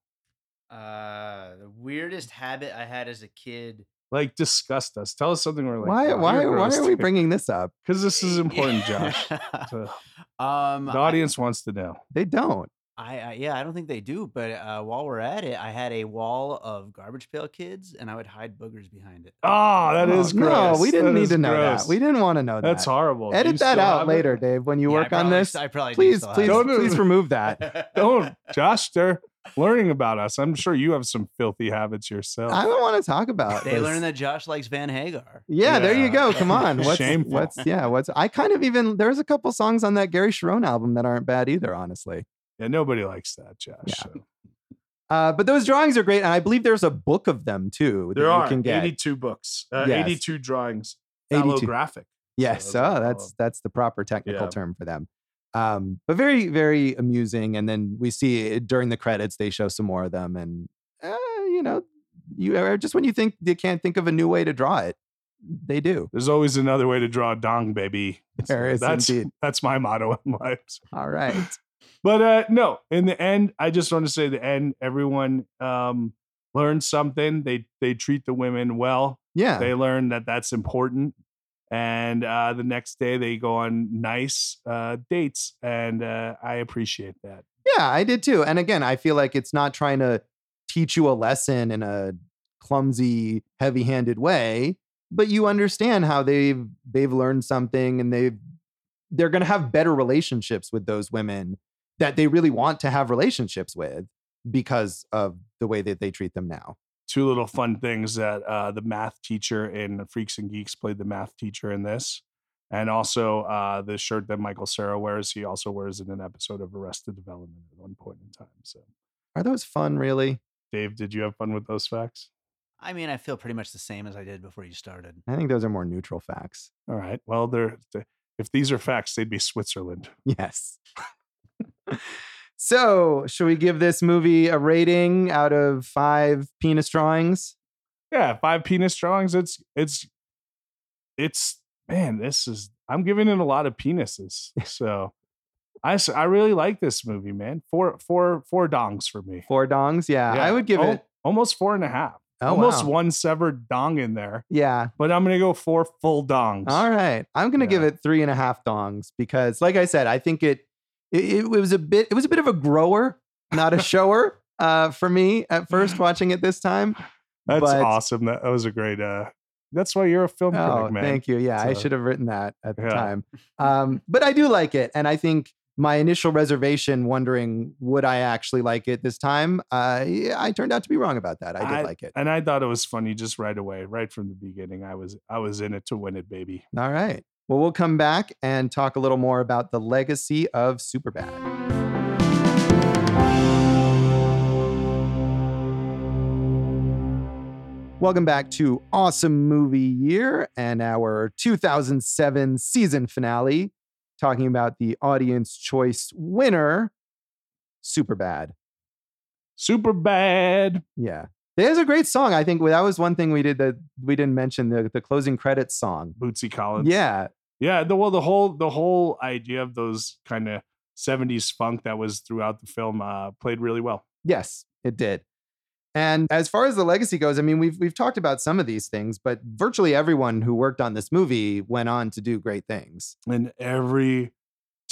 Uh, the weirdest habit I had as a kid. Like, disgust us. Tell us something we're like, why "Wow, why you're why are we bringing this up? Because this is important, Josh. So, um, the I- audience wants to know. They don't. I, I yeah, I don't think they do. But uh, while we're at it, I had a wall of garbage pail kids, and I would hide boogers behind it. Oh, that Oh, is gross. No, we didn't That need is to know gross. that. We didn't want to know that. That's horrible. Edit that out have it? later, Dave. When you Yeah, I work on this, I probably do please, still please, it. Please it. remove that. Don't, Josh. They're learning about us. I'm sure you have some filthy habits yourself. I don't want to talk about. They this. learned that Josh likes Van Hagar. Yeah, there you go. Come on. What's Shameful. what's yeah, what's I kind of even there's a couple songs on that Gary Cherone album that aren't bad either, honestly. yeah, nobody likes that, Josh. Yeah. so. Uh, but those drawings are great, and I believe there's a book of them too. that There you are can get. 82 books, uh, Yes. 82 drawings, 82. phallographic. Yes, So that's oh, that's that's the proper technical Yeah. term for them. Um, but very very amusing. And then we see it during the credits they show some more of them, and uh, you know, you just when you think they can't think of a new way to draw it, they do. There's always another way to draw a dong, baby. There is that's indeed. that's my motto in life. All right. But uh no, in the end, I just want to say the end, everyone um learns something. They they treat the women well. Yeah. They learn that that's important. And uh the next day they go on nice uh dates and uh I appreciate that. Yeah, I did too. And again, I feel like it's not trying to teach you a lesson in a clumsy, heavy-handed way, but you understand how they've they've learned something and they've they're going to have better relationships with those women that they really want to have relationships with because of the way that they treat them now. Two little fun things that uh the math teacher in Freaks and Geeks played the math teacher in this. And also uh the shirt that Michael Cera wears, he also wears in an episode of Arrested Development at one point in time. So Are those fun really? Dave, did you have fun with those facts? I mean, I feel pretty much the same as I did before you started. I think those are more neutral facts. All right. Well, they're, they if these are facts, they'd be Switzerland. Yes. so, should we give this movie a rating out of five penis drawings? Yeah, five penis drawings. It's it's it's man. This is I'm giving it a lot of penises. So I I really like this movie, man. Four four four dongs for me. Four dongs? Yeah, I would give Oh, it. almost four and a half. Oh, almost wow. one severed dong in there, Yeah. but I'm gonna go four full dongs. All right. I'm gonna give it three and a half dongs because, like I said, I think it, it it was a bit it was a bit of a grower, not a shower. Uh, for me at first watching it this time. That's but- awesome. That, that was a great. uh That's why you're a film Oh, critic, man. thank you. Yeah, I should have written that at the Yeah. time. Um, but I do like it, and I think my initial reservation, wondering would I actually like it this time, uh, I turned out to be wrong about that. I did like it. and I thought it was funny just right away, right from the beginning. I was I was in it to win it, baby. All right. Well, we'll come back and talk a little more about the legacy of Superbad. Welcome back to Awesome Movie Year and our 2007 season finale, talking about the audience choice winner, Superbad. Super bad. Yeah. There's a great song. I think that was one thing we did that we didn't mention the, the closing credits song. Bootsy Collins. Yeah. Yeah, the well, the whole the whole idea of those kind of '70s funk that was throughout the film uh, played really well. Yes, it did. And as far as the legacy goes, I mean, we've we've talked about some of these things, but virtually everyone who worked on this movie went on to do great things. And every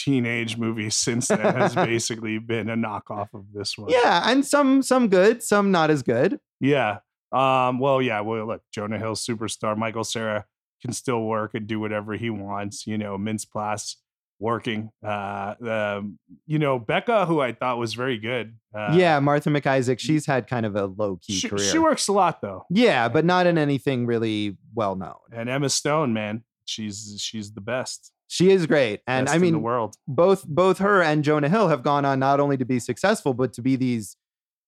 teenage movie since then has basically been a knockoff of this one. Yeah, and some some good, some not as good. yeah. Um. Well, yeah. Well, look, Jonah Hill, superstar. Michael Cera can still work and do whatever he wants. You know, Mintz Plasse working. Uh. Um. You know, Becca, who I thought was very good. Uh, yeah, Martha McIsaac, she's had kind of a low key She, career. she works a lot though. yeah, but not in anything really well known. And Emma Stone, man, she's she's the best. She is great, and best I in the mean, world. both both her and Jonah Hill have gone on not only to be successful, but to be these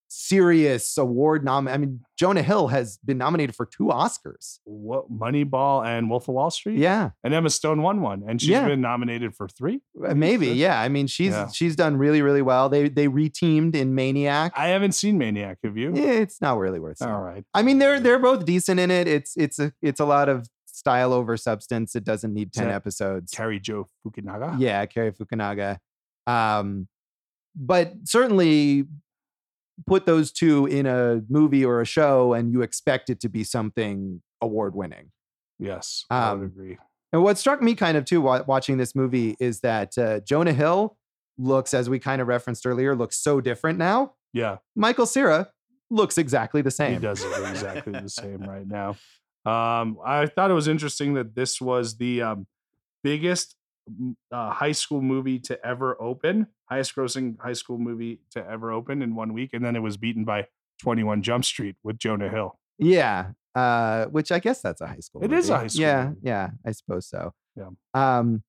serious award nom. I mean, Jonah Hill has been nominated for two Oscars. What Moneyball and Wolf of Wall Street? Yeah, And Emma Stone won one, and she's Yeah. been nominated for three. Uh, maybe. Yeah, I mean, she's Yeah. she's done really really well. They they reteamed in Maniac. I haven't seen Maniac. Have you? yeah, it's not really worth. Seeing. All right. I mean, they're they're both decent in it. It's it's a it's a lot of style over substance. It doesn't need ten episodes. Cary Joji Fukunaga. Yeah, Cary Fukunaga. Um, but certainly put those two in a movie or a show, and you expect it to be something award winning. Yes, I Um, would agree. And what struck me kind of too wa- watching this movie is that uh, Jonah Hill looks, as we kind of referenced earlier, looks so different now. Yeah, Michael Cera looks exactly the same. he does look exactly the same right now. Um, I thought it was interesting that this was the um, biggest uh, high school movie to ever open, highest grossing high school movie to ever open in one week, and then it was beaten by Twenty One Jump Street with Jonah Hill. Yeah. Uh, which I guess that's a high school. It is a high school Yeah, movie. yeah, I suppose so. Yeah. Um,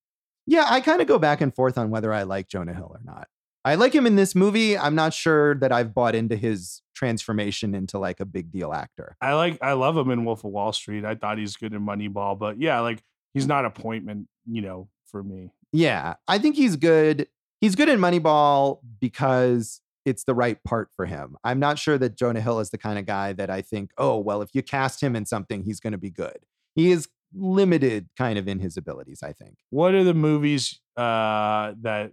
yeah, I kind of go back and forth on whether I like Jonah Hill or not. I like him in this movie. I'm not sure that I've bought into his transformation into like a big deal actor. I like I love him in Wolf of Wall Street. I thought he's good in Moneyball, but yeah, like he's not appointment, you know, for me. Yeah, I think he's good. He's good in Moneyball because it's the right part for him. I'm not sure that Jonah Hill is the kind of guy that I think, oh, well, if you cast him in something, he's going to be good. He is limited kind of in his abilities, I think. What are the movies uh that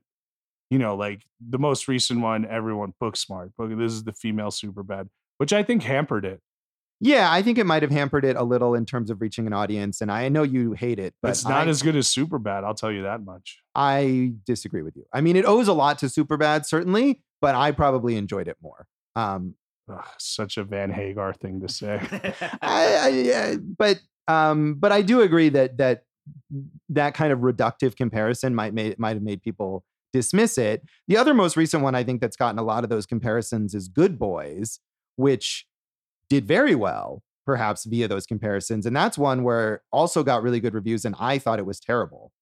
you know, like the most recent one, everyone book smart. Book this is the female super bad, which I think hampered it. Yeah, I think it might have hampered it a little in terms of reaching an audience. And I know you hate it, but it's not I, as good as super bad, I'll tell you that much. I disagree with you. I mean, it owes a lot to super bad, certainly, but I probably enjoyed it more. Um, Ugh, such a Van Hagar thing to say. I, I, yeah, but um, but I do agree that that that kind of reductive comparison might made might have made people dismiss it. The other most recent one I think that's gotten a lot of those comparisons is Good Boys, which did very well, perhaps via those comparisons, and that's one where also got really good reviews, and I thought it was terrible.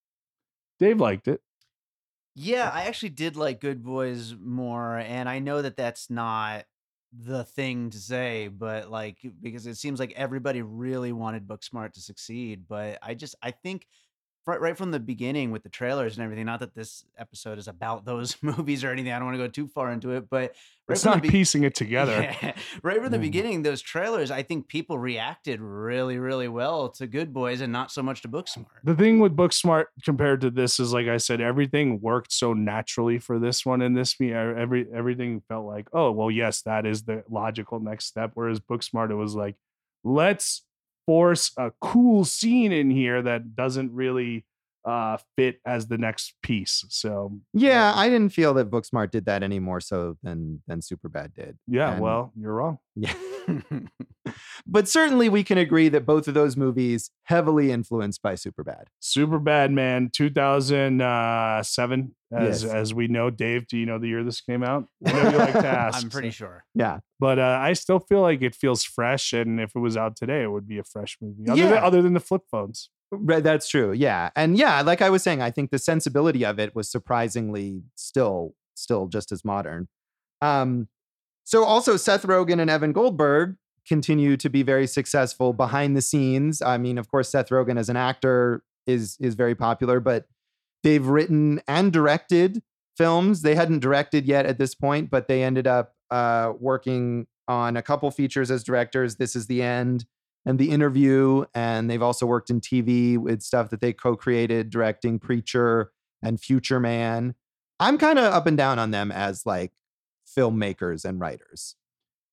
Dave liked it. Yeah, I actually did like Good Boys more, and I know that that's not the thing to say, but like because it seems like everybody really wanted Booksmart to succeed, but I just I think right, right from the beginning with the trailers and everything. Not that this episode is about those movies or anything. I don't want to go too far into it, but right it's not be- piecing it together. Yeah. Right from the Mm. beginning, those trailers, I think people reacted really, really well to Good Boys and not so much to Booksmart. The thing with Booksmart compared to this is, like I said, everything worked so naturally for this one and this me. Every everything felt like, oh, well, yes, that is the logical next step. Whereas Booksmart, it was like, let's force a cool scene in here that doesn't really uh fit as the next piece. So Yeah, I didn't feel that Booksmart did that any more so than than Superbad did. yeah, And- well, you're wrong. Yeah. but certainly we can agree that both of those movies heavily influenced by Superbad. Super Bad Man, 2007. As Yes. as we know, Dave, do you know the year this came out? I know you like to ask. I'm pretty so- sure. Yeah. but uh, I still feel like it feels fresh, and if it was out today, it would be a fresh movie. Other, than, Yeah. other than the flip phones, Right, that's true. Yeah. And yeah, like I was saying, I think the sensibility of it was surprisingly still still just as modern. Um so also Seth Rogen and Evan Goldberg continue to be very successful behind the scenes. I mean, of course Seth Rogen as an actor is is very popular, but they've written and directed films. They hadn't directed yet at this point, but they ended up uh working on a couple features as directors. This is the end and the interview and they've also worked in tv with stuff that they co-created directing preacher and future man i'm kind of up and down on them as like filmmakers and writers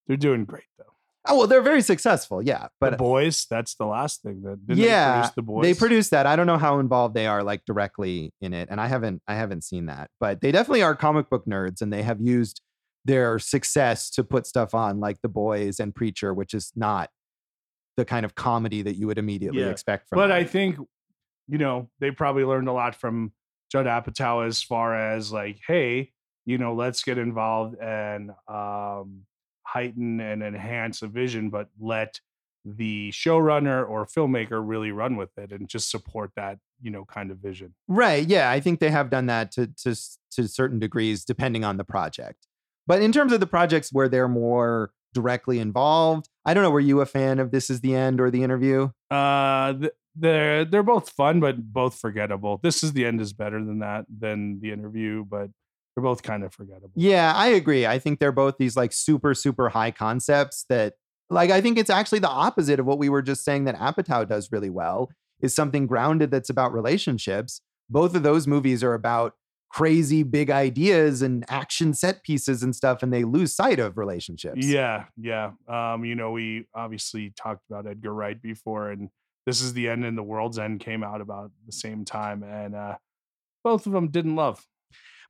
they're doing great though. oh well they're very successful yeah But the boys, that's the last thing that didn't yeah they produce the boys. they produced that i don't know how involved they are like directly in it and i haven't i haven't seen that but they definitely are comic book nerds and they have used their success to put stuff on like the boys and preacher which is not the kind of comedy that you would immediately Yeah. expect from but them. I think, you know, they probably learned a lot from Judd Apatow as far as like, hey, you know, let's get involved and um, heighten and enhance a vision, but let the showrunner or filmmaker really run with it and just support that, you know, kind of vision. Right. Yeah, I think they have done that to to to certain degrees, depending on the project. But in terms of the projects where they're more directly involved, I don't know. Were you a fan of This Is the End or The Interview? Uh, th- they're they're both fun, but both forgettable. This is the end is better than that than the interview, but they're both kind of forgettable. Yeah, I agree. I think they're both these like super super high concepts that like I think it's actually the opposite of what we were just saying that Apatow does really well is something grounded that's about relationships. Both of those movies are about crazy big ideas and action set pieces and stuff and they lose sight of relationships. Yeah, yeah. Um, you know, we obviously talked about Edgar Wright before, and this is the end and the world's end came out about the same time, and uh, both of them didn't love.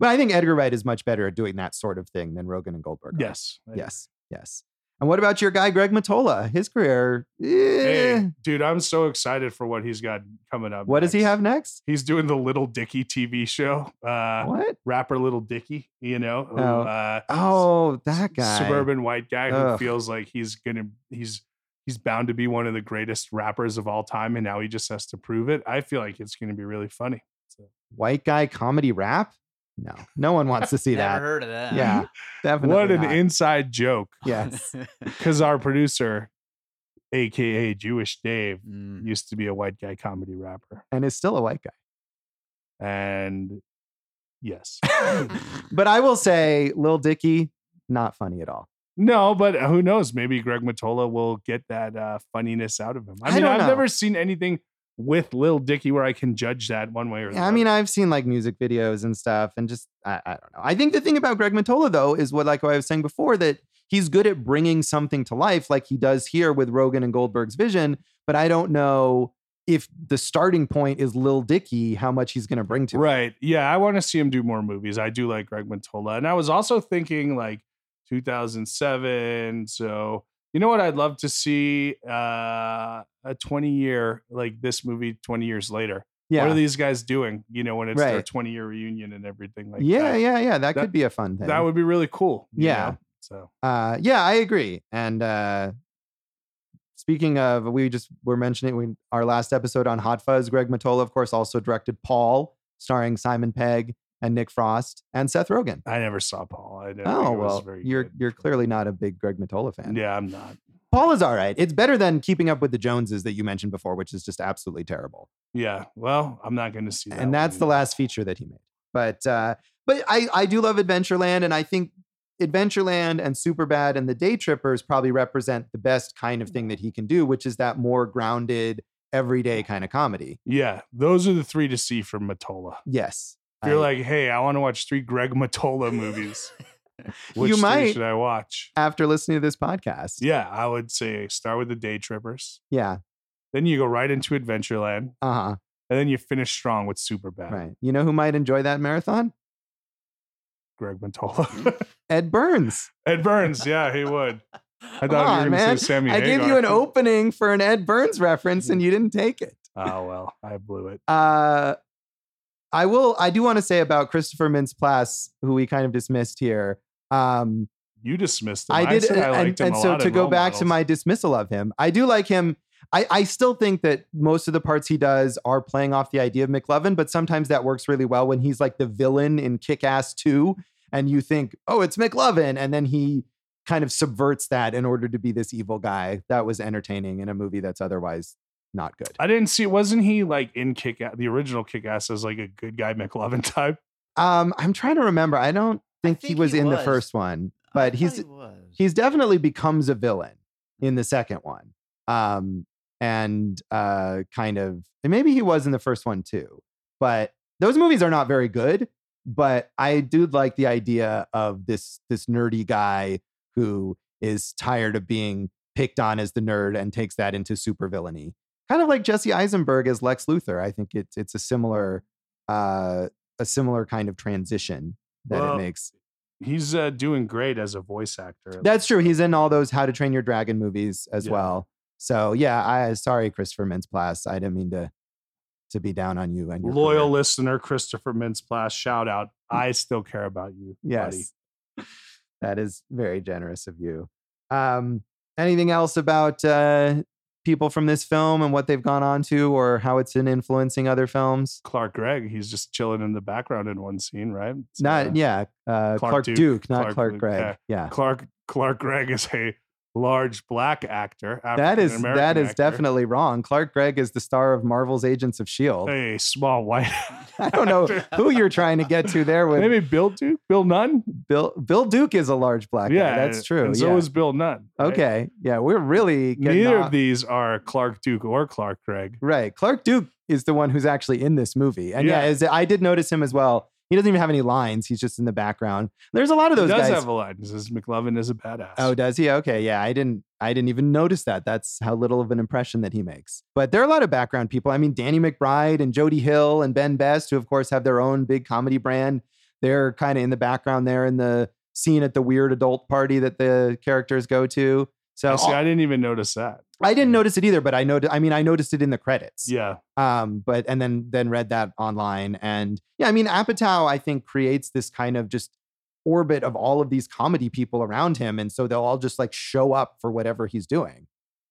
But I think Edgar Wright is much better at doing that sort of thing than Rogen and Goldberg. Yes. Yes. Yes. And what about your guy Greg Mottola? His career. eh, Hey, dude, I'm so excited for what he's got coming up. what does he have next? He's doing the Little Dicky TV show. Uh, what? rapper Little Dicky, you know, Oh. uh, Oh, that guy. suburban white guy who feels like he's gonna he's he's bound to be one of the greatest rappers of all time, and now he just has to prove it. I feel like it's gonna be really funny. So, White guy comedy rap? No. No one wants to see Never that. heard of that. Yeah. Definitely. what an not. inside joke! Yes. Because our producer, aka Jewish Dave, Mm. used to be a white guy comedy rapper, And is still a white guy. and yes, But I will say, Lil Dicky, not funny at all. no, but who knows? Maybe Greg Mottola will get that uh, funniness out of him. I I mean, don't I've know. never seen anything with Lil Dicky where I can judge that one way or the Yeah, I mean, I've seen like music videos and stuff, and just I, I don't know. I think the thing about Greg Mottola though is what, like what I was saying before, that he's good at bringing something to life, like he does here with Rogen and Goldberg's vision. But I don't know if the starting point is Lil Dicky, how much he's going to bring to it. Right. Yeah, I want to see him do more movies. I do like Greg Mottola. And I was also thinking like 2007. So, you know what I'd love to see uh a 20 year like this movie 20 years later. Yeah. What are these guys doing? You know, when it's their 20 year reunion and everything like yeah, that. yeah, yeah. That, That- could be a fun thing. That would be really cool. Yeah. know? So Uh, yeah, I agree. And uh, speaking of, we just were mentioning we, our last episode on Hot Fuzz. Greg Mottola, of course, also directed Paul, starring Simon Pegg and Nick Frost and Seth Rogen. I never saw Paul. I think Oh was well, you're good. you're clearly not a big Greg Mottola fan. Yeah, I'm not. Paul is all right. It's better than Keeping Up with the Joneses that you mentioned before, which is just absolutely terrible. Yeah. Well, I'm not going to see that. and that's the last feature that he made. But uh, but I I do love Adventureland, and I think Adventureland and Superbad and the Day Trippers probably represent the best kind of thing that he can do, which is that more grounded, everyday kind of comedy. Yeah, those are the three to see from Mottola. Yes, If you're I- like, hey, I want to watch three Greg Mottola movies. Which You three might. should I watch? after listening to this podcast, Yeah, I would say start with the Day Trippers. yeah, Then you go right into Adventureland, uh huh, and then you finish strong with Superbad. right. You know who might enjoy that marathon? Greg Mottola. Ed Burns. Ed Burns, yeah, he would. I thought Come you were on, going to say Sammy I gave you an opening for an Ed Burns reference, and you didn't take it. Oh well, I blew it. Uh, I will. I do want to say about Christopher Mintz-Plasse, who we kind of dismissed here. Um, You dismissed him. I did, I and, liked him and a so to go back to my dismissal of him, I do like him. I, I still think that most of the parts he does are playing off the idea of McLovin, but sometimes that works really well when he's like the villain in Kick Ass 2, and you think, oh, it's McLovin. And then he kind of subverts that in order to be this evil guy. That was entertaining in a movie that's otherwise not good. I didn't see. Wasn't he like in Kick Ass, the original Kick Ass as like a good guy McLovin type? Um, I'm trying to remember. I don't think, he think was he in the first one, but thought he's he he's definitely becomes a villain in the second one. Um, and uh, kind of, and maybe he was in the first one too. But those movies are not very good. But I do like the idea of this this nerdy guy who is tired of being picked on as the nerd and takes that into super villainy. Kind of like Jesse Eisenberg as Lex Luthor. I think it's it's a similar uh, a similar kind of transition that Well, it makes. He's uh, doing great as a voice actor. That's true. He's in all those How to Train Your Dragon movies as Yeah. well. So yeah, I sorry, Christopher Mintz-Plasse. I didn't mean to to be down on you and your loyal career. listener Christopher Mintz-Plasse. Shout out! I still care about you, buddy. That is very generous of you. Um, anything else about uh, people from this film and what they've gone on to, or how it's been influencing other films? Clark Gregg. He's just chilling in the background in one scene, right? It's, Not uh, yeah, uh, Clark, Clark Duke, Duke, not Clark Clark, Gregg. yeah. Yeah, Clark Clark Gregg is a large black actor. that is that is actor. definitely wrong. Clark Gregg is the star of Marvel's Agents of Shield. a small white. I don't know who you're trying to get to there with Maybe Bill Duke, Bill Nunn. Bill Bill Duke is a large black yeah, guy. That's true. And so yeah. is Bill Nunn. right? okay. Yeah, we're really getting Neither off- of these are Clark Duke or Clark Gregg. Right. Clark Duke is the one who's actually in this movie. And yeah, Yeah. I did notice him as well. He doesn't even have any lines. He's just in the background. There's a lot of He those does guys. have a line. It says McLovin is a badass. oh, does he? Okay. Yeah. I didn't I didn't even notice that. That's how little of an impression that he makes. But there are a lot of background people. I mean, Danny McBride and Jody Hill and Ben Best, who of course have their own big comedy brand. They're kind of in the background there in the scene at the weird adult party that the characters go to. So I see. I didn't even notice that. I didn't notice it either, but I know. I mean, I noticed it in the credits. Yeah. Um, but and then then read that online, and yeah, I mean, Apatow, I think creates this kind of just orbit of all of these comedy people around him, and so they'll all just like show up for whatever he's doing.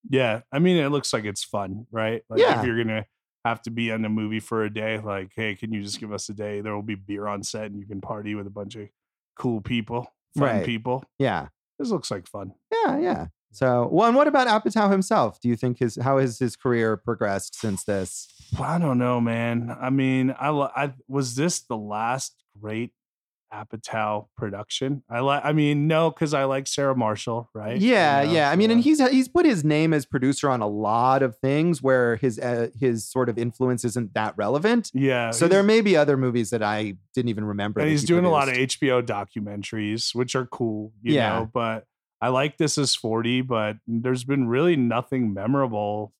Yeah. I mean, it looks like it's fun, right? Like Yeah. if you're gonna have to be in a movie for a day, like, hey, can you just give us a day? There will be beer on set and you can party with a bunch of cool people, fun Right. people. Yeah, This looks like fun. yeah, yeah. So, well, and what about Apatow himself? Do you think his how has his career progressed since this? Well, I don't know, man. I mean, I, I was this the last great Apatow production? I like. I mean, no, because I like Sarah Marshall, right? You Yeah, know, yeah. I mean, and he's he's put his name as producer on a lot of things where his uh, his sort of influence isn't that relevant. yeah. So there may be other movies that I didn't even remember. and he's he doing a lot of. HBO documentaries, which are cool, you Yeah. know. But I like this as forty, but there's been really nothing memorable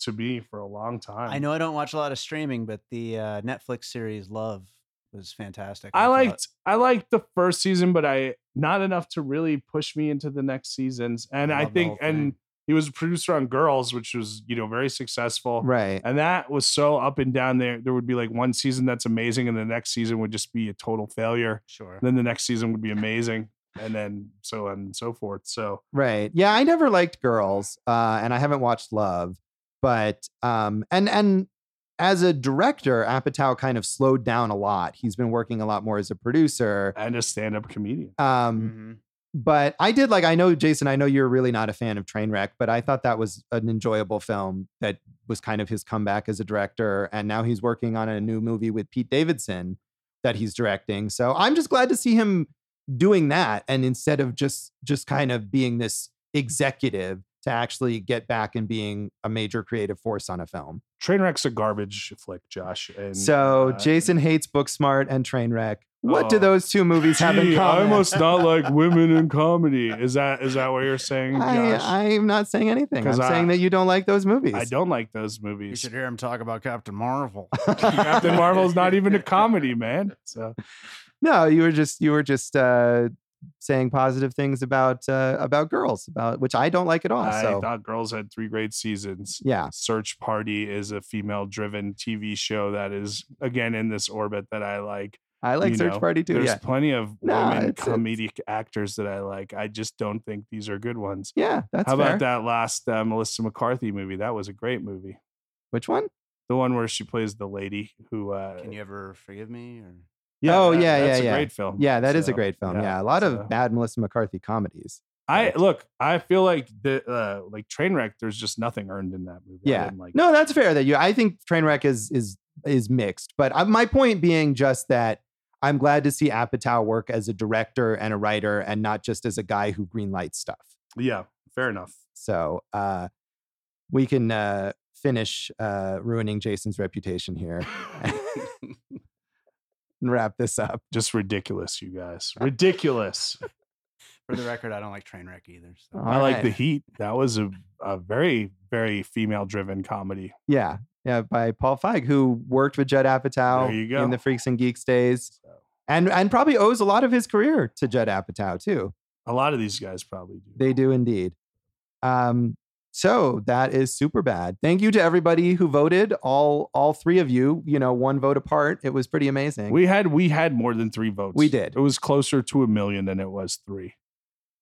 to me for a long time. I know I don't watch a lot of streaming, but the uh, Netflix series Love was fantastic. I thought. liked I liked the first season, but I not enough to really push me into the next seasons. And I I, think and he was a producer on Girls, which was you know very successful. right. And that was so up and down. There, there would be like one season that's amazing, and the next season would just be a total failure. Sure. And then the next season would be amazing, and then so on and so forth. So Right. Yeah, I never liked girls, uh, and I haven't watched Love, but um, and and as a director, Apatow kind of slowed down a lot. He's been working a lot more as a producer. and a stand-up comedian. Um, Mhm. but I did like. I know Jason. I know you're really not a fan of Trainwreck, but I thought that was an enjoyable film that was kind of his comeback as a director, and now he's working on a new movie with Pete Davidson that he's directing. So I'm just glad to see him doing that, and instead of just just kind of being this executive to actually get back and being a major creative force on a film. Trainwreck's a garbage flick, Josh. And So uh, Jason hates Booksmart and Trainwreck. What do Oh. those two movies have in gee, common? I must not like women in comedy. Is that is that what you're saying, Josh? I, I'm not saying anything. I'm I- saying that you don't like those movies. I don't like those movies. You should hear him talk about Captain Marvel. Captain Marvel's not even a comedy, man. So No, you were just you were just uh, saying positive things about uh, about girls, about which I don't like at all. I so thought Girls had three great seasons. yeah, Search Party is a female-driven TV show that is again in this orbit that I like. I like you Search know, Party too. There's Yeah, plenty of No, women it's- it's- comedic actors that I like. I just don't think these are good ones. yeah, that's How fair. about that last uh, Melissa McCarthy movie? That was a great movie. Which one? The one where she plays the lady who. Uh, Can you ever forgive me? Or Oh, that- yeah, yeah. that's yeah, a yeah. great film. Yeah, that is a great film. Yeah, a lot so- of bad Melissa McCarthy comedies. I look. I feel like the uh, like Trainwreck. There's just nothing earned in that movie. Yeah. like No, that's fair. That you, I think Trainwreck is is is mixed, but uh, my point being just that I'm glad to see Apatow work as a director and a writer, and not just as a guy who greenlights stuff. Yeah, fair enough. So uh, we can uh, finish uh, ruining Jason's reputation here and wrap this up. Just ridiculous, you guys. Ridiculous. for the record, I don't like Trainwreck either. So. I like the Heat. That was a, a very very female driven comedy. Yeah, yeah, by Paul Feig, who worked with Judd Apatow There you in the Freaks and Geeks days, So, and and probably owes a lot of his career to Judd Apatow too. a lot of these guys probably do. They do indeed. Um, so that is super bad. Thank you to everybody who voted. All all three of you, you know, one vote apart. It was pretty amazing. we had we had more than three votes. We did. It was closer to a million than it was three.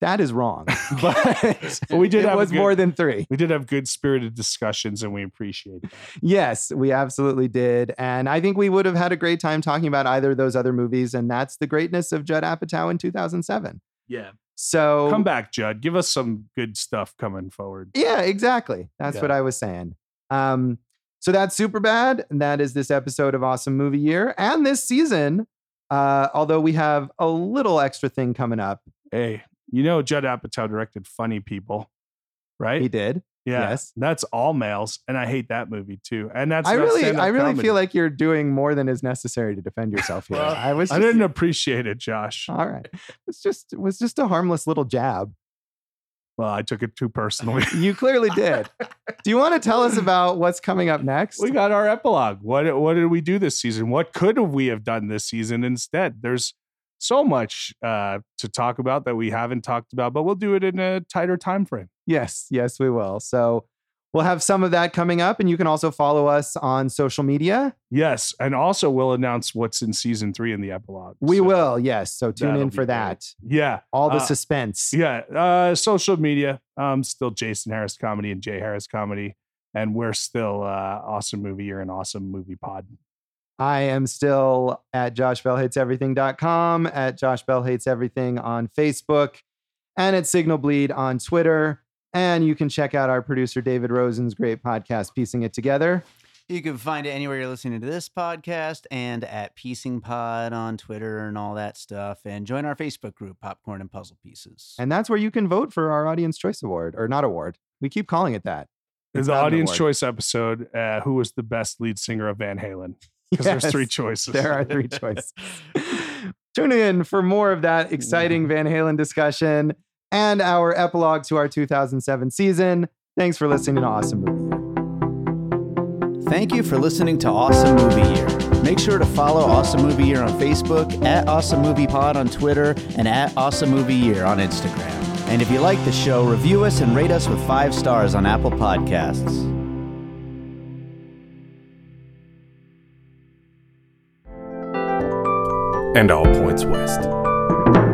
that is wrong, but, But we did It have was good- more than three. We did have good spirited discussions, and we appreciate that. Yes, we absolutely did, and I think we would have had a great time talking about either of those other movies. And that's the greatness of Judd Apatow in 2007. Yeah. So Come back, Judd. Give us some good stuff coming forward. Yeah, exactly. That's Yeah. what I was saying. Um, so that's super bad. And that is this episode of Awesome Movie Year. And this season, uh, although we have a little extra thing coming up, Hey, you know Judd Apatow directed Funny People, right? he did. Yeah, Yes. that's all males, and I hate that movie too. And that's I really, I really comedy. feel like you're doing more than is necessary to defend yourself here. Well, I was, I didn't appreciate it, Josh. All right, it's just, it was just a harmless little jab. Well, I took it too personally. You clearly did. Do you want to tell us about what's coming up next? we got our epilogue. What what did we do this season? What could we have done this season instead? There's so much uh, to talk about that we haven't talked about, but we'll do it in a tighter time frame. Yes, yes, we will. So we'll have some of that coming up, and you can also follow us on social media. Yes, and also we'll announce what's in season three in the epilogue. We So, will, yes. So tune in for great. that. Yeah, All the Uh, suspense. yeah. Uh, social media. Um, still Jason Harris comedy and Jay Harris comedy, and we're still uh, awesome movie year and awesome movie pod. I am still at joshbellhateseverything.com, at Josh Bell Hates Everything on Facebook, and at Signal Bleed on Twitter. And you can check out our producer David Rosen's great podcast, Piecing It Together. You can find it anywhere you're listening to this podcast and at Piecing Pod on Twitter and all that stuff. And join our Facebook group, Popcorn and Puzzle Pieces. And that's where you can vote for our Audience Choice Award, or not award. We keep calling it that. It's the an audience award. choice episode. Uh, who was the best lead singer of Van Halen? Because there's three choices. There are three choices. Tune in for more of that exciting Van Halen discussion and our epilogue to our 2007 season. Thanks for listening to Awesome Movie Year. Thank you for listening to Awesome Movie Year. Make sure to follow Awesome Movie Year on Facebook, at Awesome Movie Pod on Twitter, and at Awesome Movie Year on Instagram. And if you like the show, review us and rate us with five stars on Apple Podcasts. and all points west.